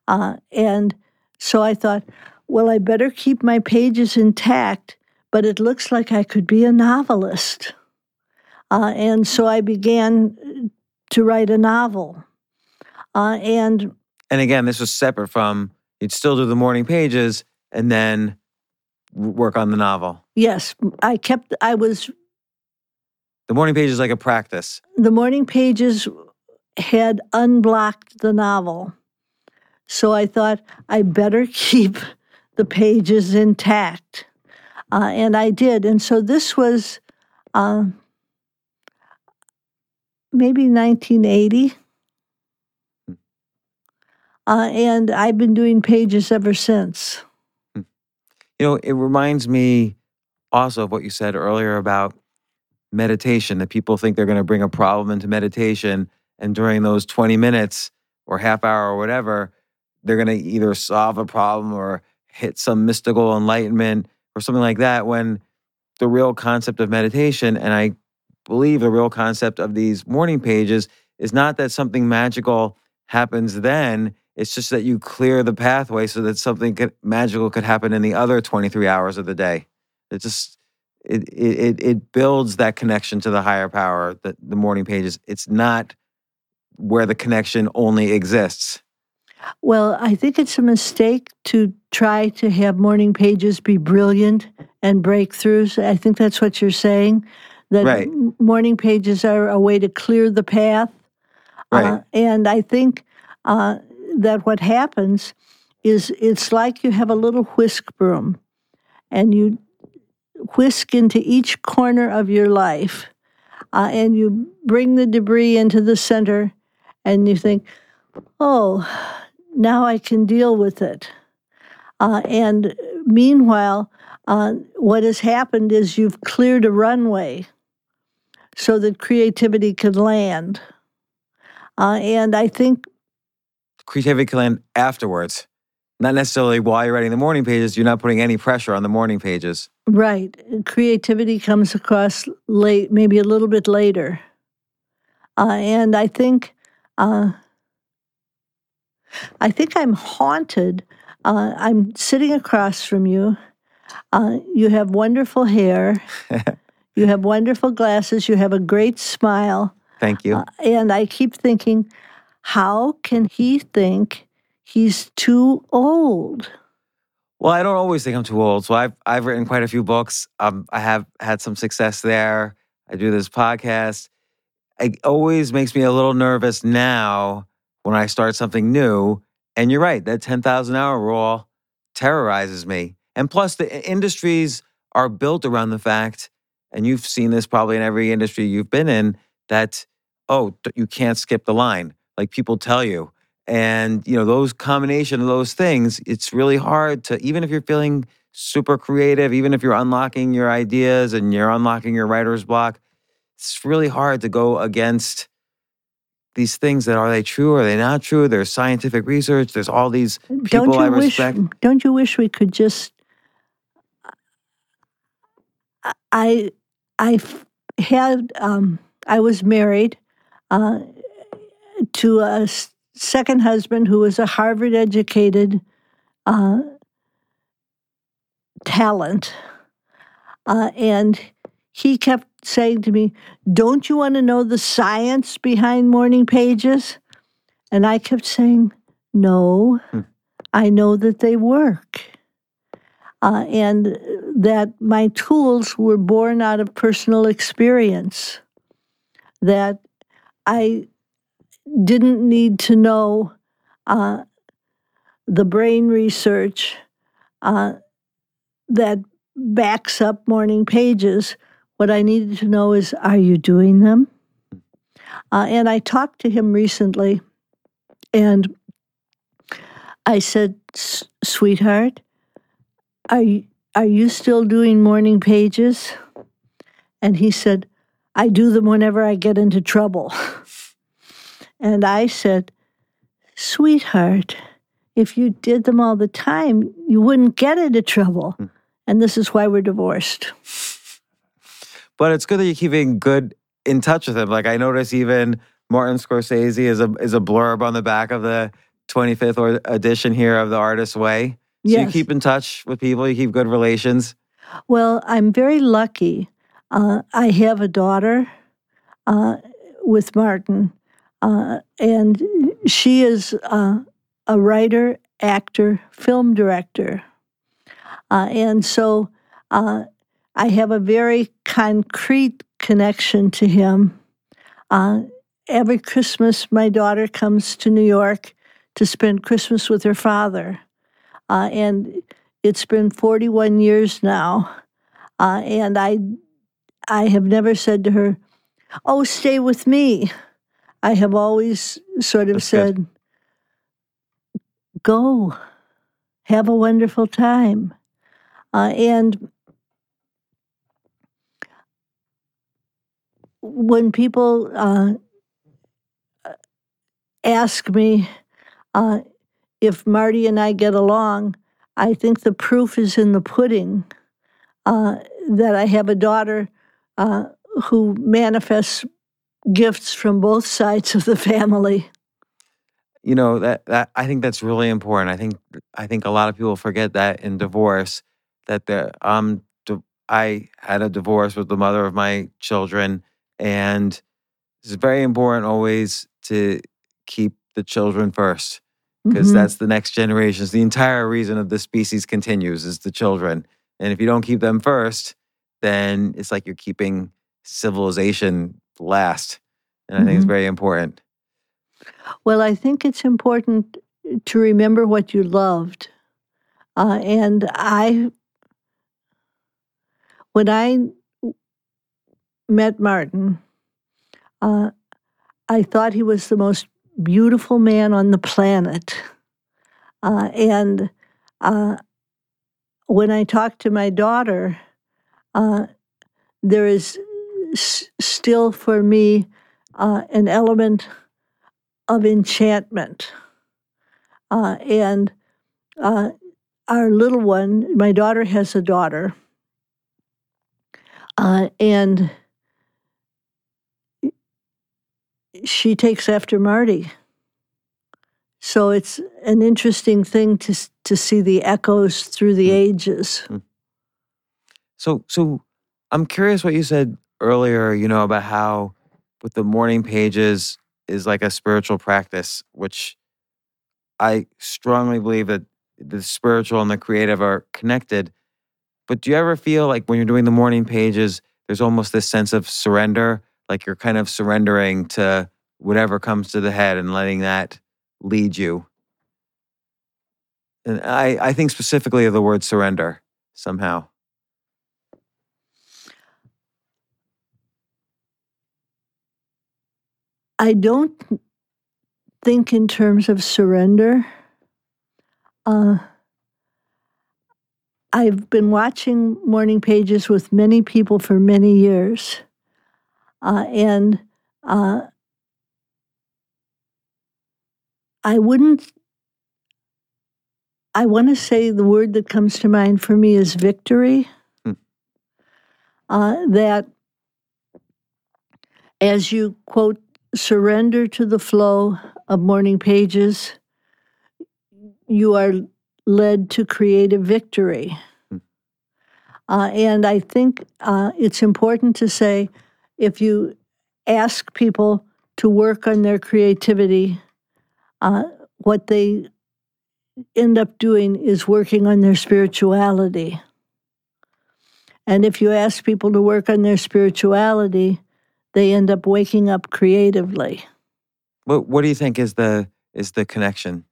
Uh, and so I thought, well, I better keep my pages intact, but it looks like I could be a novelist. Uh, and so I began to write a novel. Uh, and And again, this was separate from you'd still do the morning pages and then work on the novel. yes, I kept, I was, The morning page is like a practice. the morning pages had unblocked the novel. So I thought I better keep the pages intact. Uh, and I did. And so this was uh, maybe 1980. Uh, and I've been doing pages ever since. You know, it reminds me also of what you said earlier about meditation that people think they're going to bring a problem into meditation. And during those 20 minutes or half hour or whatever, they're going to either solve a problem or hit some mystical enlightenment or something like that. When the real concept of meditation, and I believe the real concept of these morning pages, is not that something magical happens then. It's just that you clear the pathway so that something could, magical could happen in the other 23 hours of the day. It just it it it- builds that connection to the higher power. The the morning pages. It's not where the connection only exists. Well, I think it's a mistake to try to have morning pages be brilliant and breakthroughs. I think that's what you're saying. That Right. morning pages are a way to clear the path. Right. Uh, and I think uh, that what happens is it's like you have a little whisk broom and you whisk into each corner of your life uh, and you bring the debris into the center and you think, oh, now I can deal with it. Uh, and meanwhile, uh, what has happened is you've cleared a runway so that creativity can land. Uh, and I think, Creativity can land afterwards, not necessarily while you're writing the morning pages. You're not putting any pressure on the morning pages. right, creativity comes across late, maybe a little bit later. Uh, and I think, uh, I think I'm haunted. Uh, I'm sitting across from you. Uh, you have wonderful hair. you have wonderful glasses. You have a great smile. Thank you. Uh, and I keep thinking, how can he think he's too old? Well, I don't always think I'm too old. So I've I've written quite a few books. Um, I have had some success there. I do this podcast. It always makes me a little nervous now when I start something new. And you're right, that 10,000 hour rule terrorizes me. And plus, the industries are built around the fact, and you've seen this probably in every industry you've been in, that, oh, you can't skip the line. Like people tell you. And, you know, those combination of those things, it's really hard to, even if you're feeling super creative, even if you're unlocking your ideas and you're unlocking your writer's block, it's really hard to go against these things that are they true? Are they not true? There's scientific research. There's all these people don't you I wish? respect. Don't you wish we could just? I I had um, I was married uh, to a second husband who was a Harvard educated uh, talent, uh, and he kept saying to me, "Don't you want to know the science behind morning pages?" And I kept saying, "No." I know that they work. Uh, and that my tools were born out of personal experience. That I didn't need to know uh, the brain research uh, that backs up morning pages. What I needed to know is are you doing them? Uh, and I talked to him recently, and I said, "Sweetheart, are you, are you still doing morning pages?" And he said, "I do them whenever I get into trouble." and I said, "Sweetheart, if you did them all the time, you wouldn't get into trouble." And this is why we're divorced. But it's good that you're keeping good in touch with him. Like I notice even Martin Scorsese is a is a blurb on the back of the 25th edition here of the Artist's Way. So Yes. you keep in touch with people. You keep good relations. Well, I'm very lucky. Uh, I have a daughter uh, with Martin, uh, and she is uh, a writer, actor, film director. Uh, and so uh, I have a very concrete connection to him. Uh, every Christmas, my daughter comes to New York to spend Christmas with her father. Uh, and it's been 41 years now. And I, I have never said to her, "Oh, stay with me." I have always sort of That's good. said, "Go, have a wonderful time," uh, and when people uh, ask me uh, if Marty and I get along, I think the proof is in the pudding uh, that I have a daughter uh, who manifests gifts from both sides of the family. you know that that I think that's really important. I think I think a lot of people forget that in divorce that the um I had a divorce with the mother of my children and it's very important always to keep the children first because Mhm. that's the next generation. It's the entire reason of the species continues is the children. And if you don't keep them first, then it's like you're keeping civilization last. And I think it's Mhm. very important. Well, I think it's important to remember what you loved. Uh, and I, when I met Martin, uh, I thought he was the most beautiful man on the planet. Uh, and uh, when I talked to my daughter, uh, there is s- still for me uh, an element of enchantment. Uh, and uh, our little one, my daughter has a daughter, uh, and she takes after Marty. So it's an interesting thing to to see the echoes through the Mm. ages. So, so I'm curious what you said earlier. You know about how with the morning pages is like a spiritual practice, which I strongly believe that the spiritual and the creative are connected. But do you ever feel like when you're doing the morning pages, there's almost this sense of surrender, like you're kind of surrendering to whatever comes to the head and letting that lead you? And I, I think specifically of the word surrender somehow. I don't think in terms of surrender. Uh, I've been watching morning pages with many people for many years, uh, and uh, I wouldn't. I want to say the word that comes to mind for me is victory. Hmm. Uh, that as you quote, surrender to the flow of morning pages, you are led to create a victory. Hmm. Uh, and I think uh, it's important to say if you ask people to work on their creativity, uh, what they end up doing is working on their spirituality. And if you ask people to work on their spirituality, they end up waking up creatively. What What do you think is the is the connection?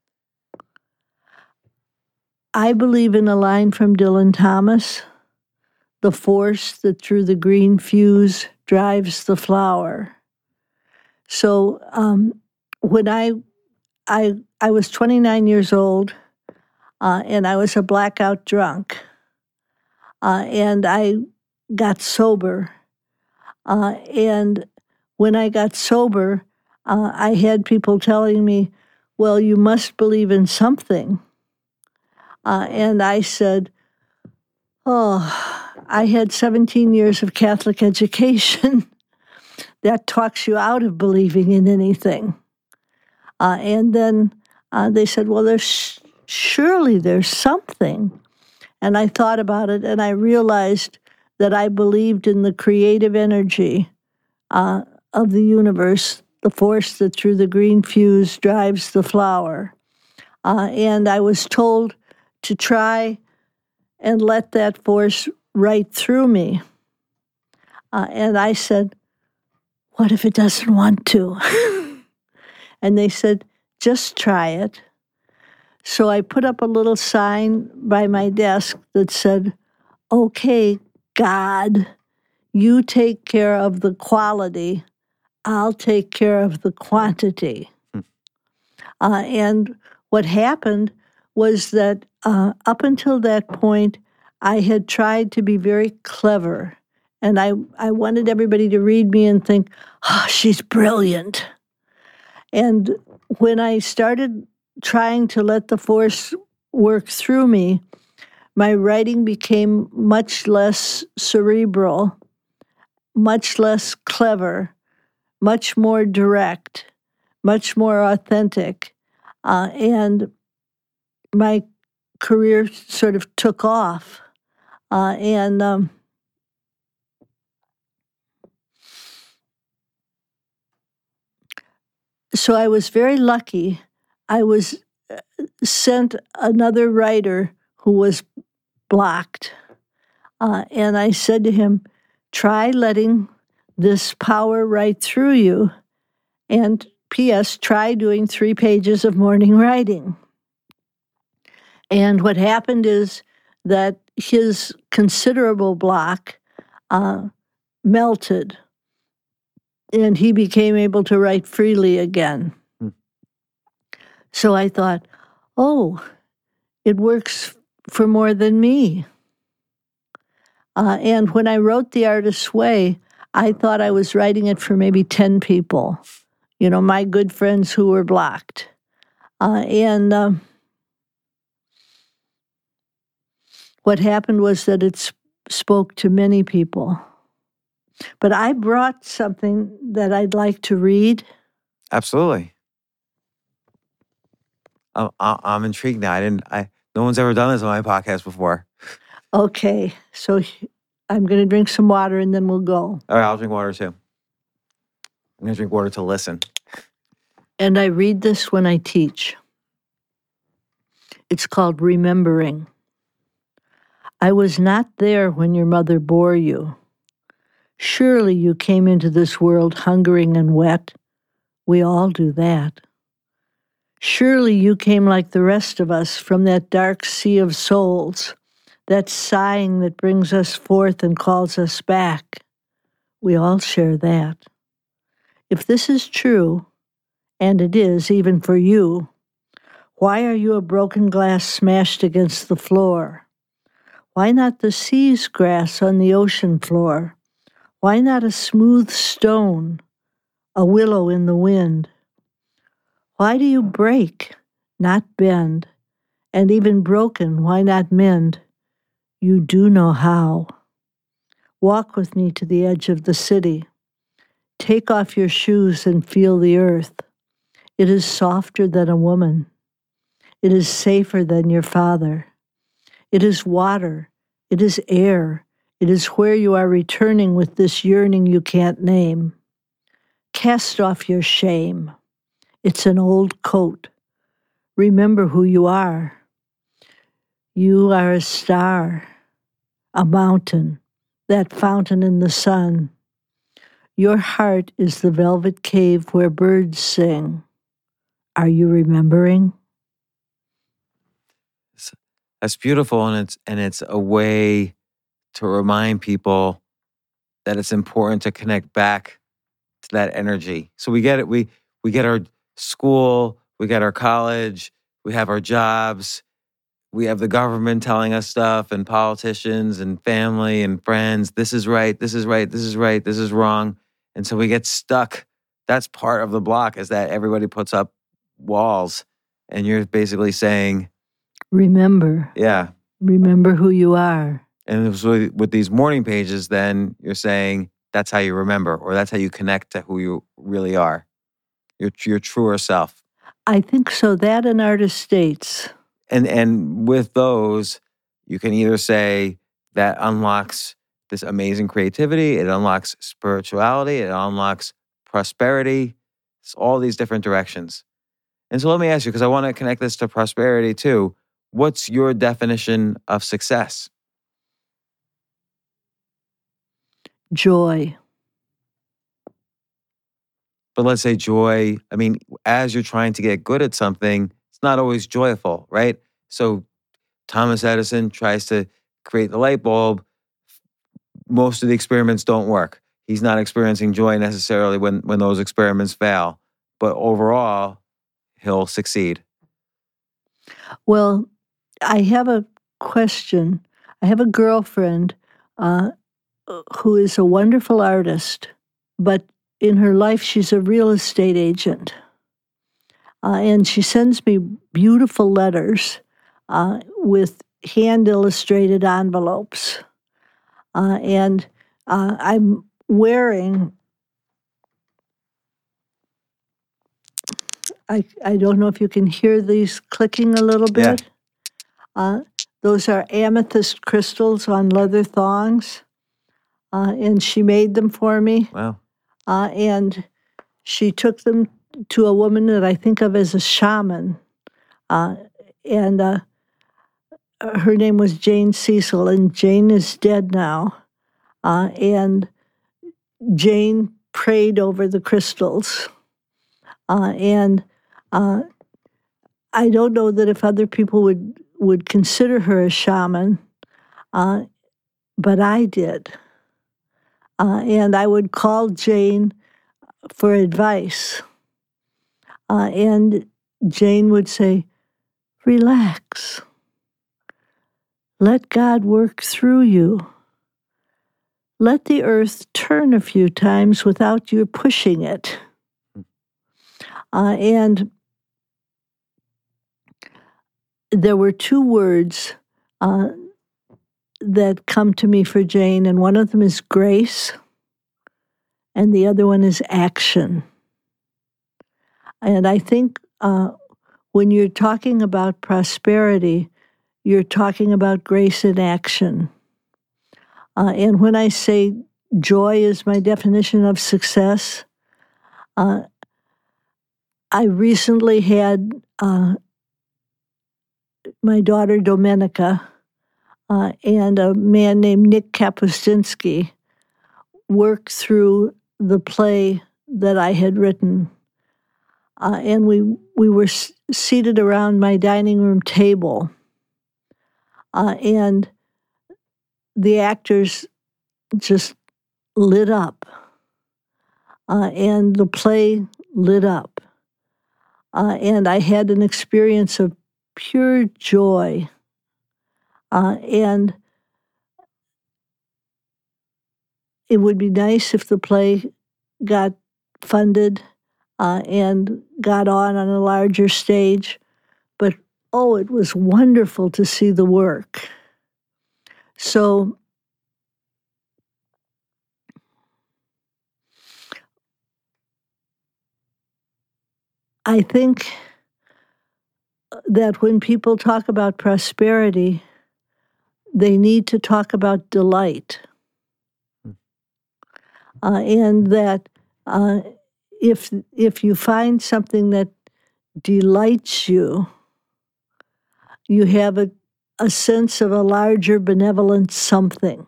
I believe in a line from Dylan Thomas the force that through the green fuse drives the flower. So um, when I, I, I was 29 years old uh, and I was a blackout drunk. Uh, and I got sober. Uh, and when I got sober, uh, I had people telling me, well, you must believe in something. Uh, and I said, oh, I had 17 years of Catholic education. that talks you out of believing in anything. Uh, and then uh, they said, well, there's surely there's something. And I thought about it and I realized that I believed in the creative energy uh, of the universe, the force that through the green fuse drives the flower. Uh, and I was told to try and let that force right through me. Uh, and I said, What if it doesn't want to? and they said, Just try it. So I put up a little sign by my desk that said, Okay, God, you take care of the quality, I'll take care of the quantity. Hmm. Uh, and what happened was that uh, up until that point, I had tried to be very clever. And I, I wanted everybody to read me and think, oh, she's brilliant. And when I started trying to let the force work through me, my writing became much less cerebral, much less clever, much more direct, much more authentic. Uh, and my career sort of took off. Uh, and um, so I was very lucky. I was uh, sent another writer who was blocked. Uh, and I said to him, try letting this power right through you. And P.S., try doing three pages of morning writing. And what happened is that his considerable block uh, melted and he became able to write freely again. Hmm. So I thought, oh, it works for more than me. Uh, and when I wrote The Artist's Way, I thought I was writing it for maybe 10 people, you know, my good friends who were blocked. Uh, and um, what happened was that it sp- spoke to many people. But I brought something that I'd like to read. Absolutely. I'm, I'm intrigued now. I didn't. I no one's ever done this on my podcast before. Okay, so I'm going to drink some water and then we'll go. All right, I'll drink water too. I'm going to drink water to listen. And I read this when I teach. It's called Remembering. I was not there when your mother bore you. Surely you came into this world hungering and wet. We all do that. Surely you came like the rest of us from that dark sea of souls, that sighing that brings us forth and calls us back. We all share that. If this is true, and it is even for you, why are you a broken glass smashed against the floor? Why not the sea's grass on the ocean floor? Why not a smooth stone, a willow in the wind? Why do you break, not bend? And even broken, why not mend? You do know how. Walk with me to the edge of the city. Take off your shoes and feel the earth. It is softer than a woman. It is safer than your father. It is water. It is air. It is where you are returning with this yearning you can't name. Cast off your shame. It's an old coat. Remember who you are. You are a star, a mountain, that fountain in the sun. Your heart is the velvet cave where birds sing. Are you remembering? That's beautiful, and it's and it's a way to remind people that it's important to connect back to that energy. So we get it. We we get our school, we got our college, we have our jobs, we have the government telling us stuff, and politicians and family and friends. This is right. This is right. This is right. This is wrong. And so we get stuck. That's part of the block is that everybody puts up walls, and you're basically saying, Remember. Yeah. Remember who you are. And with, with these morning pages, then you're saying, that's how you remember, or that's how you connect to who you really are, your your truer self. I think so. That and artist dates. And and with those, you can either say that unlocks this amazing creativity, it unlocks spirituality, it unlocks prosperity. It's all these different directions. And so let me ask you, because I want to connect this to prosperity too. What's your definition of success? Joy. But let's say joy, I mean, as you're trying to get good at something, it's not always joyful, right? So Thomas Edison tries to create the light bulb. Most of the experiments don't work. He's not experiencing joy necessarily when, when those experiments fail. But overall, he'll succeed. Well, I have a question. I have a girlfriend uh, who is a wonderful artist, but in her life, she's a real estate agent. Uh, and she sends me beautiful letters uh, with hand illustrated envelopes. Uh, and uh, I'm wearing, I, I don't know if you can hear these clicking a little Yeah. bit. Uh, those are amethyst crystals on leather thongs. Uh, and she made them for me. Wow. Uh, and she took them to a woman that I think of as a shaman. Uh, and uh, her name was Jane Cecil, and Jane is dead now. Uh, and Jane prayed over the crystals. Uh, and uh, I don't know that if other people would, would consider her a shaman, but I did. Uh, and I would call Jane for advice. Uh, and Jane would say, Relax. Let God work through you. Let the earth turn a few times without you pushing it. Uh, and there were two words uh, that come to me for Jane, and one of them is grace, and the other one is action. And I think uh, when you're talking about prosperity, you're talking about grace in action. Uh, and when I say joy is my definition of success, uh, I recently had uh, my daughter Domenica uh, and a man named Nick Kapuscinski work through the play that I had written. Uh, and we, we were s- seated around my dining room table. Uh, and the actors just lit up. Uh, and the play lit up. Uh, and I had an experience of pure joy. Uh, and it would be nice if the play got funded uh, and got on on a larger stage. But oh, it was wonderful to see the work. So I think that when people talk about prosperity, they need to talk about delight. Uh, and that uh, if if you find something that delights you, you have a, a sense of a larger benevolent something.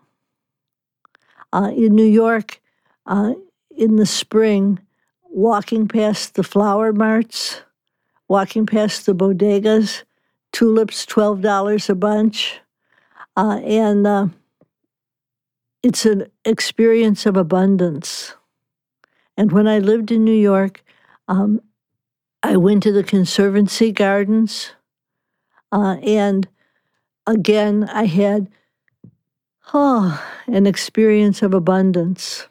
Uh, in New York, uh, in the spring, walking past the flower marts, walking past the bodegas, tulips twelve dollars a bunch, uh, and uh, it's an experience of abundance. And when I lived in New York, um, I went to the Conservatory Gardens, uh, and again, I had oh, an experience of abundance.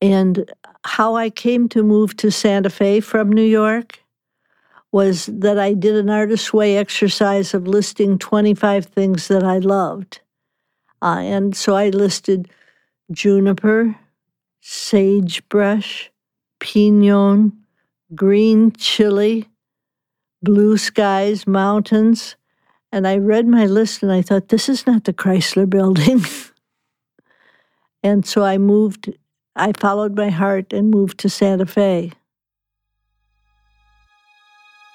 And how I came to move to Santa Fe from New York was that I did an artist's way exercise of listing 25 things that I loved. Uh, and so I listed juniper, sagebrush, pinon, green chili, blue skies, mountains. And I read my list and I thought, this is not the Chrysler building. and so I moved, I followed my heart and moved to Santa Fe.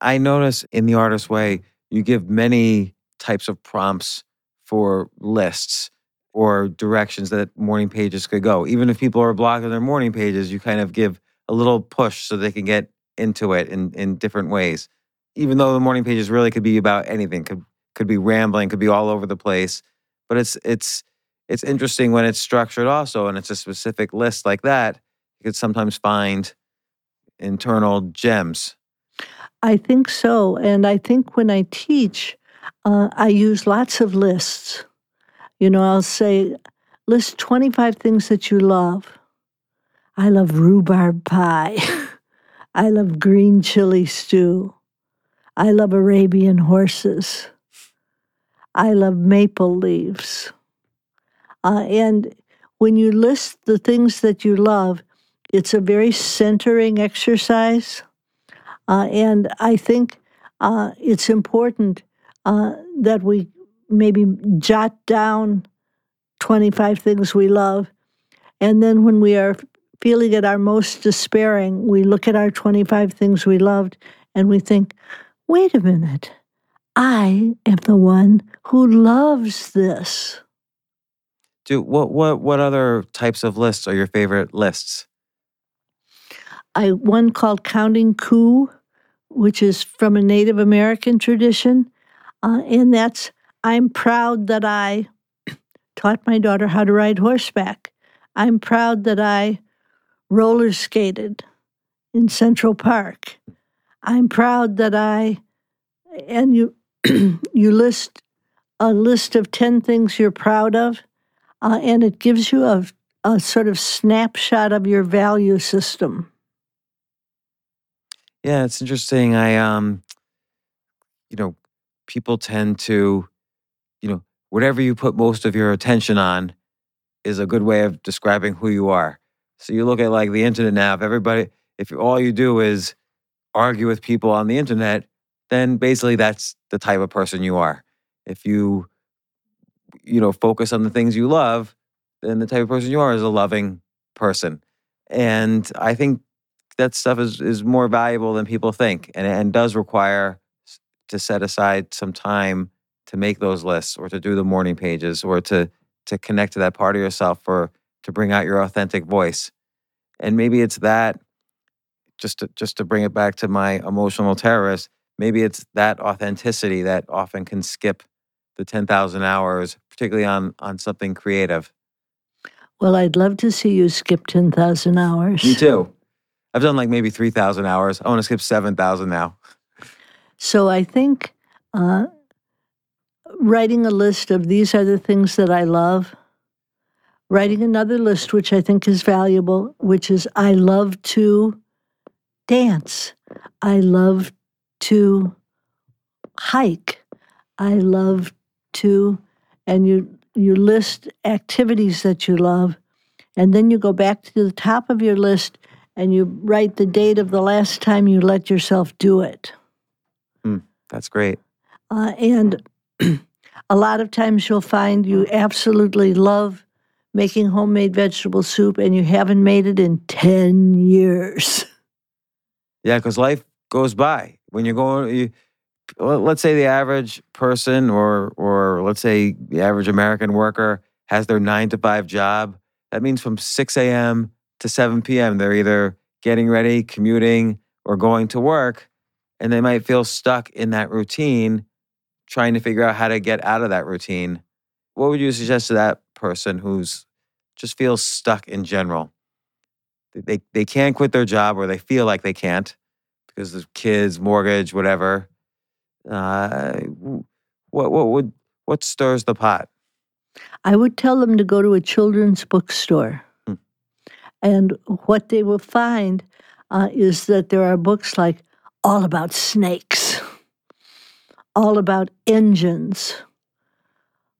I notice in the artist way, you give many types of prompts for lists or directions that morning pages could go. Even if people are blocking their morning pages, you kind of give a little push so they can get into it in, in different ways. Even though the morning pages really could be about anything, could could be rambling, could be all over the place. But it's it's it's interesting when it's structured also and it's a specific list like that, you could sometimes find internal gems. I think so. And I think when I teach, uh, I use lots of lists. You know, I'll say, list 25 things that you love. I love rhubarb pie. I love green chili stew. I love Arabian horses. I love maple leaves. Uh, and when you list the things that you love, it's a very centering exercise. Uh, and I think uh, it's important uh, that we maybe jot down 25 things we love. And then when we are feeling at our most despairing, we look at our 25 things we loved and we think, wait a minute, I am the one who loves this. Do what what what other types of lists are your favorite lists? I one called Counting Coup, which is from a Native American tradition, uh, and that's I'm proud that I taught my daughter how to ride horseback. I'm proud that I roller skated in Central Park. I'm proud that I, and you, you list a list of 10 things you're proud of, uh, and it gives you a, a sort of snapshot of your value system. Yeah, it's interesting. I, um, you know, people tend to you know, whatever you put most of your attention on is a good way of describing who you are. So you look at like the internet now, if everybody, if all you do is argue with people on the internet, then basically that's the type of person you are. If you, you know, focus on the things you love, then the type of person you are is a loving person. And I think that stuff is, is more valuable than people think and, and does require to set aside some time to make those lists or to do the morning pages or to to connect to that part of yourself or to bring out your authentic voice. And maybe it's that just to just to bring it back to my emotional terrorist, maybe it's that authenticity that often can skip the 10,000 hours, particularly on on something creative. Well, I'd love to see you skip 10,000 hours. Me too. I've done like maybe 3,000 hours. I want to skip 7,000 now. So I think uh, writing a list of these are the things that I love, writing another list, which I think is valuable, which is I love to dance, I love to hike, I love to, and you you list activities that you love, and then you go back to the top of your list and you write the date of the last time you let yourself do it. Mm, that's great. Uh, and a lot of times you'll find you absolutely love making homemade vegetable soup and you haven't made it in 10 years. Yeah, because life goes by. When you're going, you, let's say the average person or, or let's say the average American worker has their nine to five job. That means from 6 a.m. to 7 p.m., they're either getting ready, commuting, or going to work. And they might feel stuck in that routine trying to figure out how to get out of that routine, what would you suggest to that person who's just feels stuck in general. They, they can't quit their job or they feel like they can't because of kids, mortgage, whatever. Uh, what, what would what stirs the pot? I would tell them to go to a children's bookstore. And what they will find uh, is that there are books like All About Snakes, All About Engines,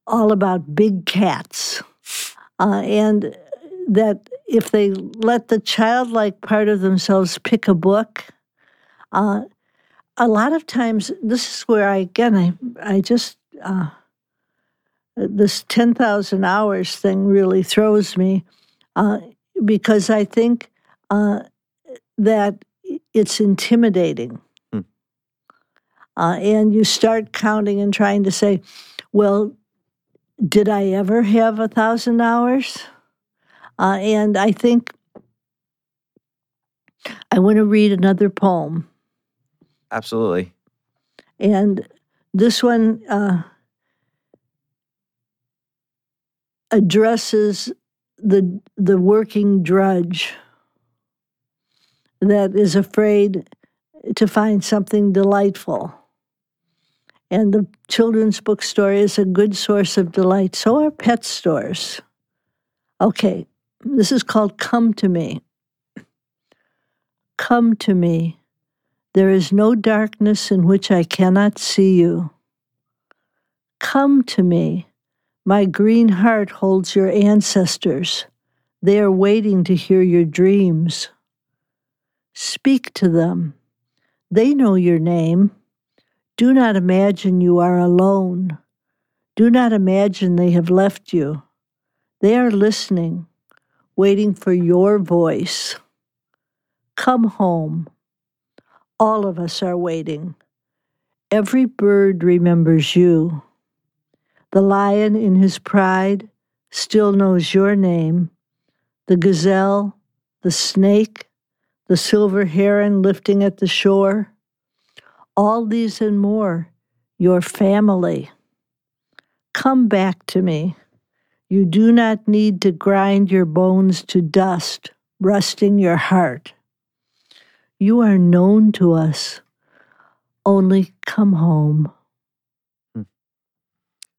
All About Big Cats. Uh, and that if they let the childlike part of themselves pick a book, uh, a lot of times this is where I again I I just uh, this ten thousand hours thing really throws me uh, because I think uh, that it's intimidating, hmm. Uh, and you start counting and trying to say, well, did I ever have a thousand hours? Uh, and I think I want to read another poem. Absolutely. And this one uh, addresses the the working drudge that is afraid to find something delightful. And the children's book bookstore is a good source of delight. So are pet stores. Okay, this is called Come to Me. Come to me. There is no darkness in which I cannot see you. Come to me. My green heart holds your ancestors. They are waiting to hear your dreams. Speak to them. They know your name. Do not imagine you are alone. Do not imagine they have left you. They are listening, waiting for your voice. Come home. All of us are waiting. Every bird remembers you. The lion in his pride still knows your name. The gazelle, the snake, the silver heron lifting at the shore all these and more, your family. Come back to me. You do not need to grind your bones to dust, rusting your heart. You are known to us. Only come home.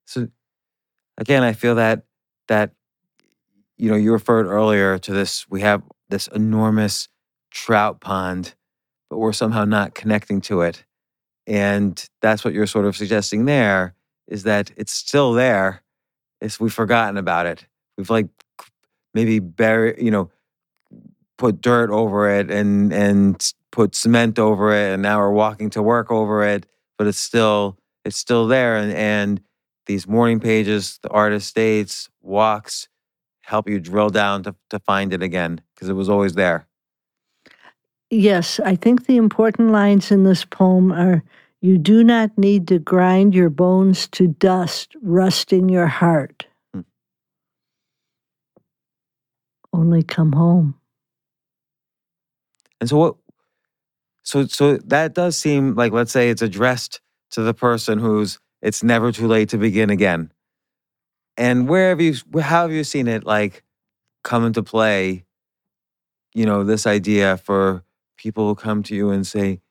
So again, I feel that that you know, you referred earlier to this we have this enormous trout pond, but we're somehow not connecting to it. And that's what you're sort of suggesting there is that it's still there. It's we've forgotten about it. We've like maybe bury, you know, put dirt over it and and put cement over it, and now we're walking to work over it. But it's still it's still there, and and these morning pages, the artist dates, walks, help you drill down to to find it again because it was always there. Yes, I think the important lines in this poem are You do not need to grind your bones to dust, rusting your heart. Hmm. Only come home. And so what so so that does seem like let's say it's addressed to the person who's it's never too late to begin again. And where have you how have you seen it like come into play, you know, this idea for people will come to you and say,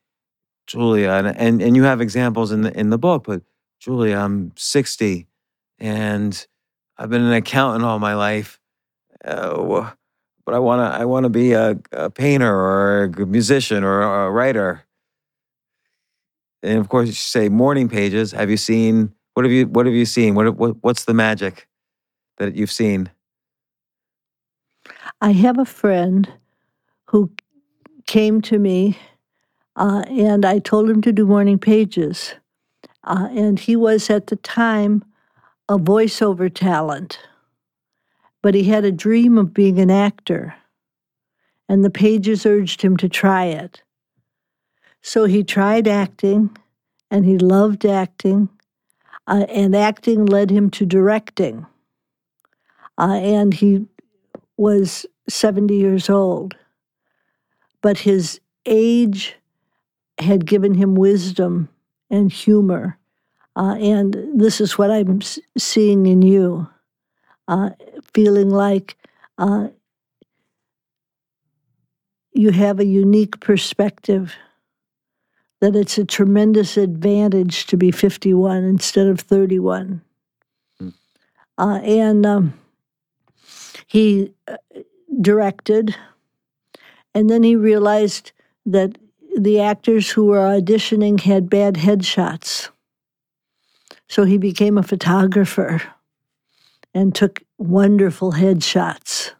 Julia, and, and, and you have examples in the in the book, but Julia, I'm 60 and I've been an accountant all my life. Uh, but I want to I want to be a, a, painter or a musician or a writer. And of course, you say morning pages. Have you seen what have you what have you seen? What, what what's the magic that you've seen? I have a friend who came to me uh, and I told him to do morning pages. Uh, and he was at the time a voiceover talent, but he had a dream of being an actor. And the pages urged him to try it. So he tried acting, and he loved acting, uh, and acting led him to directing. Uh, and he was 70 years old but his age had given him wisdom and humor. Uh, and this is what I'm seeing in you uh, feeling like uh, you have a unique perspective that it's a tremendous advantage to be 51 instead of 31. Mm. Uh, and um, he uh, directed, and then he realized that the actors who were auditioning had bad headshots. So he became a photographer and took wonderful headshots.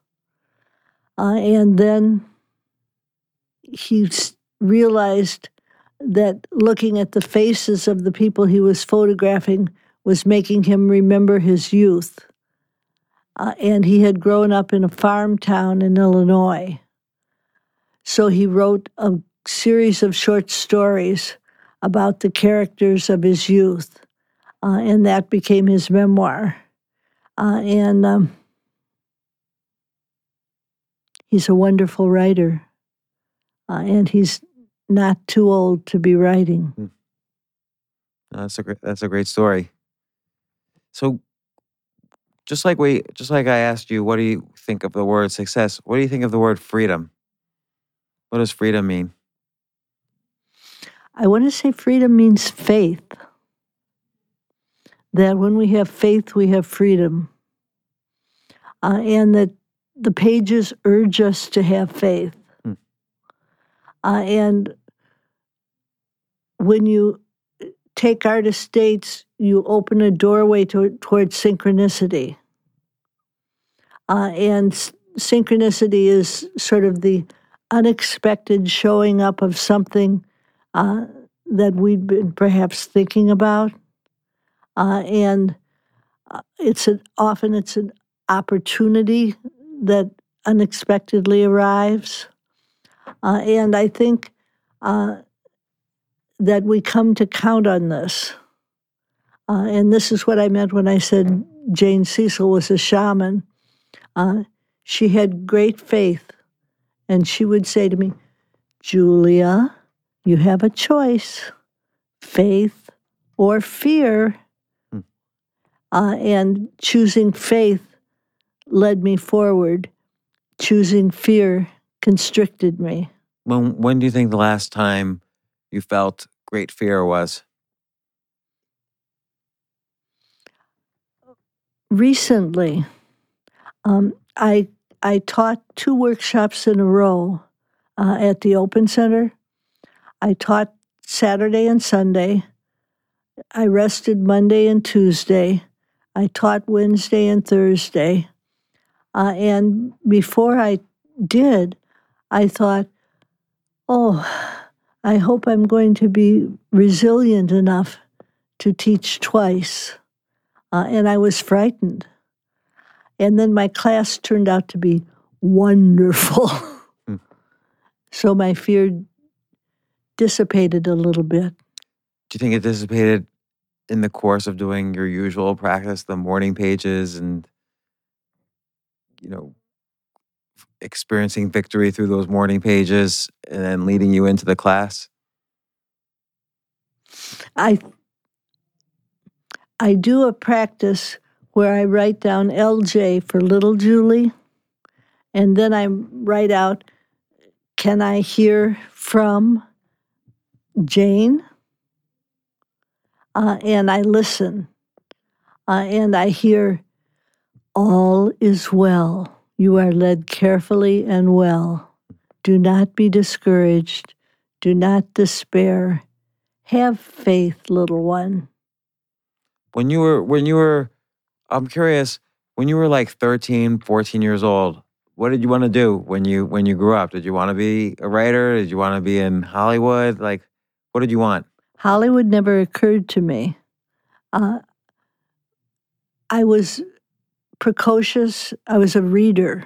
Uh, and then he realized that looking at the faces of the people he was photographing was making him remember his youth. Uh, and he had grown up in a farm town in Illinois. So he wrote a series of short stories about the characters of his youth, uh, and that became his memoir. Uh, and um, he's a wonderful writer, uh, and he's not too old to be writing. Mm. that's a great, that's a great story. So, just like we, just like I asked you, what do you think of the word success? What do you think of the word freedom? What does freedom mean? I want to say freedom means faith. That when we have faith, we have freedom. Uh, and that the pages urge us to have faith. Uh, and when you take artist dates, you open a doorway to, towards synchronicity. Uh, and synchronicity is sort of the unexpected showing up of something uh, that we'd been perhaps thinking about. Uh, and uh, it's an, often it's an opportunity that unexpectedly arrives. Uh, and I think uh, that we come to count on this. Uh, and this is what I meant when I said Jane Cecil was a shaman. Uh, she had great faith, and she would say to me, Julia, you have a choice faith or fear. Uh, and choosing faith led me forward. Choosing fear constricted me. When, when do you think the last time you felt great fear was? Recently, um, I I taught two workshops in a row uh, at the Open Center. I taught Saturday and Sunday. I rested Monday and Tuesday. I taught Wednesday and Thursday. Uh, and before I did, I thought, oh, I hope I'm going to be resilient enough to teach twice. Uh, and I was frightened. And then my class turned out to be wonderful. Hmm. So my fear dissipated a little bit. Do you think it dissipated in the course of doing your usual practice, the morning pages and, you know, experiencing victory through those morning pages and then leading you into the class? I I do a practice where I write down LJ for little Julie and then I write out can I hear from Jane? Uh, and I listen uh, and I hear all is well. You are led carefully and well. Do not be discouraged. Do not despair. Have faith, little one. When you were, when you were, I'm curious, when you were like 13, 14 years old, what did you want to do when you when you grew up? Did you want to be a writer? Did you want to be in Hollywood? Like, what did you want? Hollywood never occurred to me. Uh, I was precocious. I was a reader.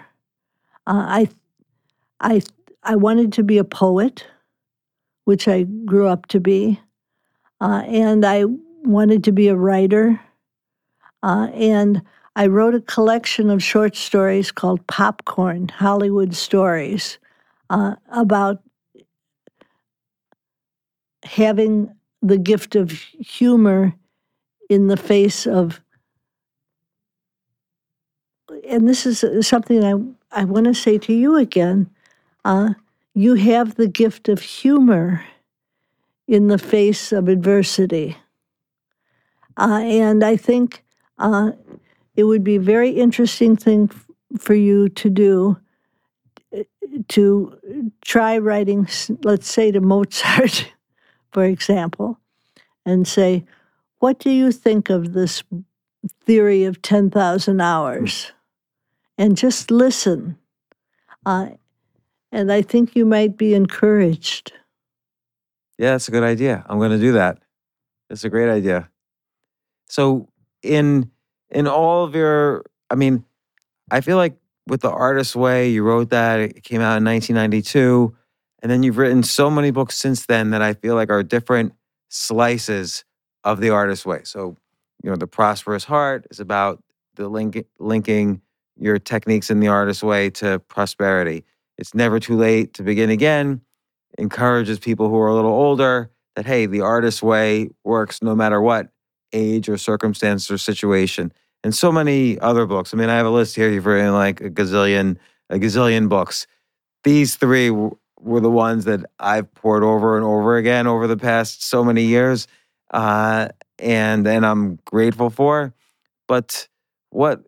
Uh, I, I, I wanted to be a poet, which I grew up to be, uh, and I wanted to be a writer. Uh, and I wrote a collection of short stories called Popcorn Hollywood Stories uh, about having the gift of humor in the face of and this is something I, I want to say to you again, uh, you have the gift of humor in the face of adversity. Uh, and I think uh, it would be a very interesting thing f- for you to do to try writing, let's say, to Mozart, for example, and say, What do you think of this theory of 10,000 hours? And just listen. Uh, and I think you might be encouraged. Yeah, that's a good idea. I'm going to do that. That's a great idea. So in in all of your, I mean, I feel like with the Artist Way, you wrote that it came out in 1992, and then you've written so many books since then that I feel like are different slices of the Artist Way. So you know, the Prosperous Heart is about the link, linking your techniques in the artist's Way to prosperity. It's never too late to begin again. Encourages people who are a little older that hey, the artist's Way works no matter what age or circumstance or situation. And so many other books. I mean, I have a list here. You've written like a gazillion, a gazillion books. These three w- were the ones that I've poured over and over again over the past so many years, uh, and and I'm grateful for. But what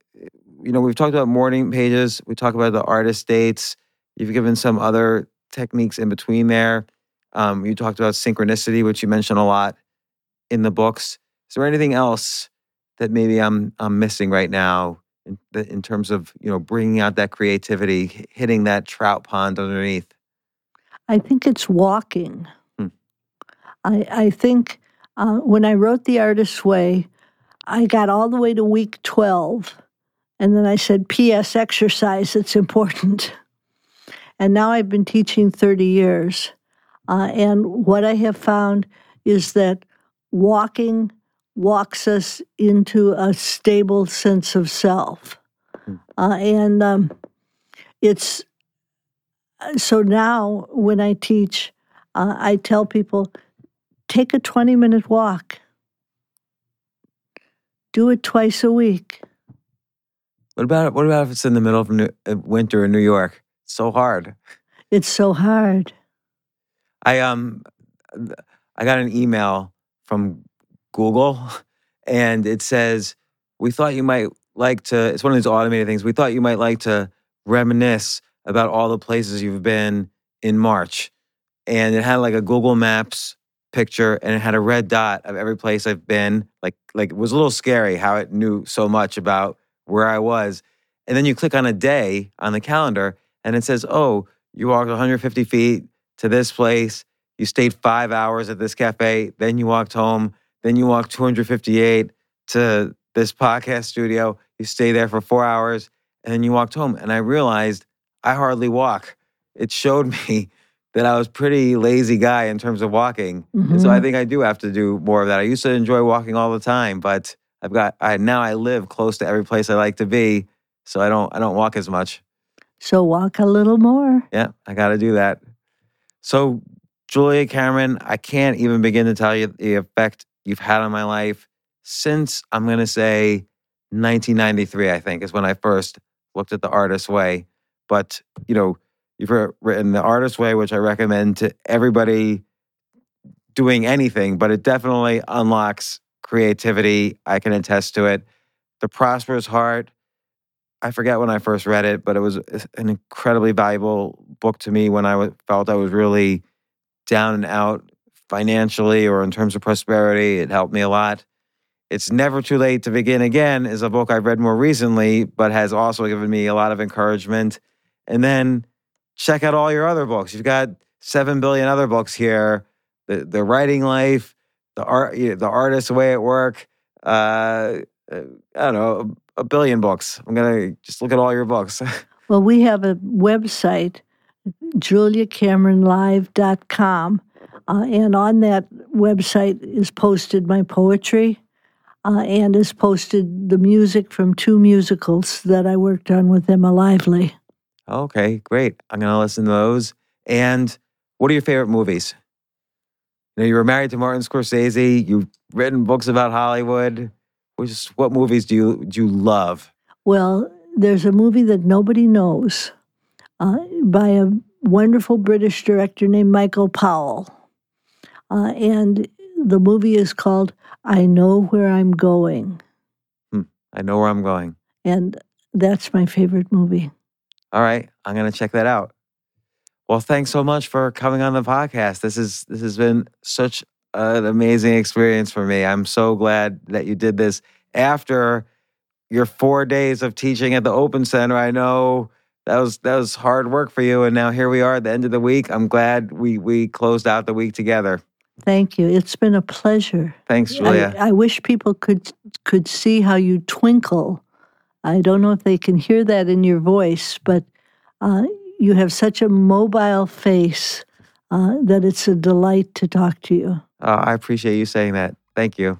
you know, we've talked about morning pages. We talk about the artist dates. You've given some other techniques in between there. Um, you talked about synchronicity, which you mentioned a lot in the books. Is there anything else that maybe I'm I'm missing right now in, in terms of you know bringing out that creativity, hitting that trout pond underneath? I think it's walking. Hmm. I I think uh, when I wrote The Artist's Way, I got all the way to week twelve, and then I said, "P.S. Exercise. It's important." And now I've been teaching thirty years, uh, and what I have found is that walking walks us into a stable sense of self. Hmm. Uh, and um, it's so now when I teach, uh, I tell people take a 20 minute walk, do it twice a week. What about what about if it's in the middle of New, uh, winter in New York? It's so hard. It's so hard. I um, I got an email from Google, and it says, "We thought you might like to." It's one of these automated things. We thought you might like to reminisce about all the places you've been in March, and it had like a Google Maps picture, and it had a red dot of every place I've been. Like, like it was a little scary how it knew so much about where I was. And then you click on a day on the calendar, and it says, "Oh, you walked 150 feet to this place." You stayed five hours at this cafe, then you walked home, then you walked 258 to this podcast studio. You stay there for four hours and then you walked home. And I realized I hardly walk. It showed me that I was pretty lazy guy in terms of walking. Mm-hmm. And so I mm-hmm. think I do have to do more of that. I used to enjoy walking all the time, but I've got I now I live close to every place I like to be. So I don't I don't walk as much. So walk a little more. Yeah, I got to do that. So Julia Cameron, I can't even begin to tell you the effect you've had on my life since I'm going to say 1993, I think, is when I first looked at the artist way. But, you know, you've written the artist way, which I recommend to everybody doing anything, but it definitely unlocks creativity. I can attest to it. The Prosperous Heart, I forget when I first read it, but it was uh, an incredibly valuable book to me when I felt I was really down and out financially or in terms of prosperity. It helped me a lot. It's Never Too Late to Begin Again is a book I've read more recently, but has also given me a lot of encouragement. And then check out all your other books. You've got seven billion other books here. The the writing life, the art, the artist's way at work. Uh, I don't know, a, a billion books. I'm gonna just look at all your books. well, we have a website, juliacameronlive.com, uh, and on that website is posted my poetry uh, and is posted the music from two musicals that I worked on with Emma Lively. Okay, great. I'm going to listen to those. And what are your favorite movies? You know, you were married to Martin Scorsese. You've written books about Hollywood. Which, what movies do you do you love? Well, there's a movie that nobody knows uh, by a wonderful British director named Michael Powell. Uh, and the movie is called I Know Where I'm Going. Hmm. I know where I'm going. And that's my favorite movie. All right, I'm gonna check that out. Well, thanks so much for coming on the podcast. This is this has been such an amazing experience for me. I'm so glad that you did this after your four days of teaching at the Open Center. I know that was that was hard work for you, and now here we are at the end of the week. I'm glad we we closed out the week together. Thank you. It's been a pleasure. Thanks, Julia. I, I wish people could could see how you twinkle. I don't know if they can hear that in your voice, but uh, you have such a mobile face uh, that it's a delight to talk to you. Oh, I appreciate you saying that. Thank you.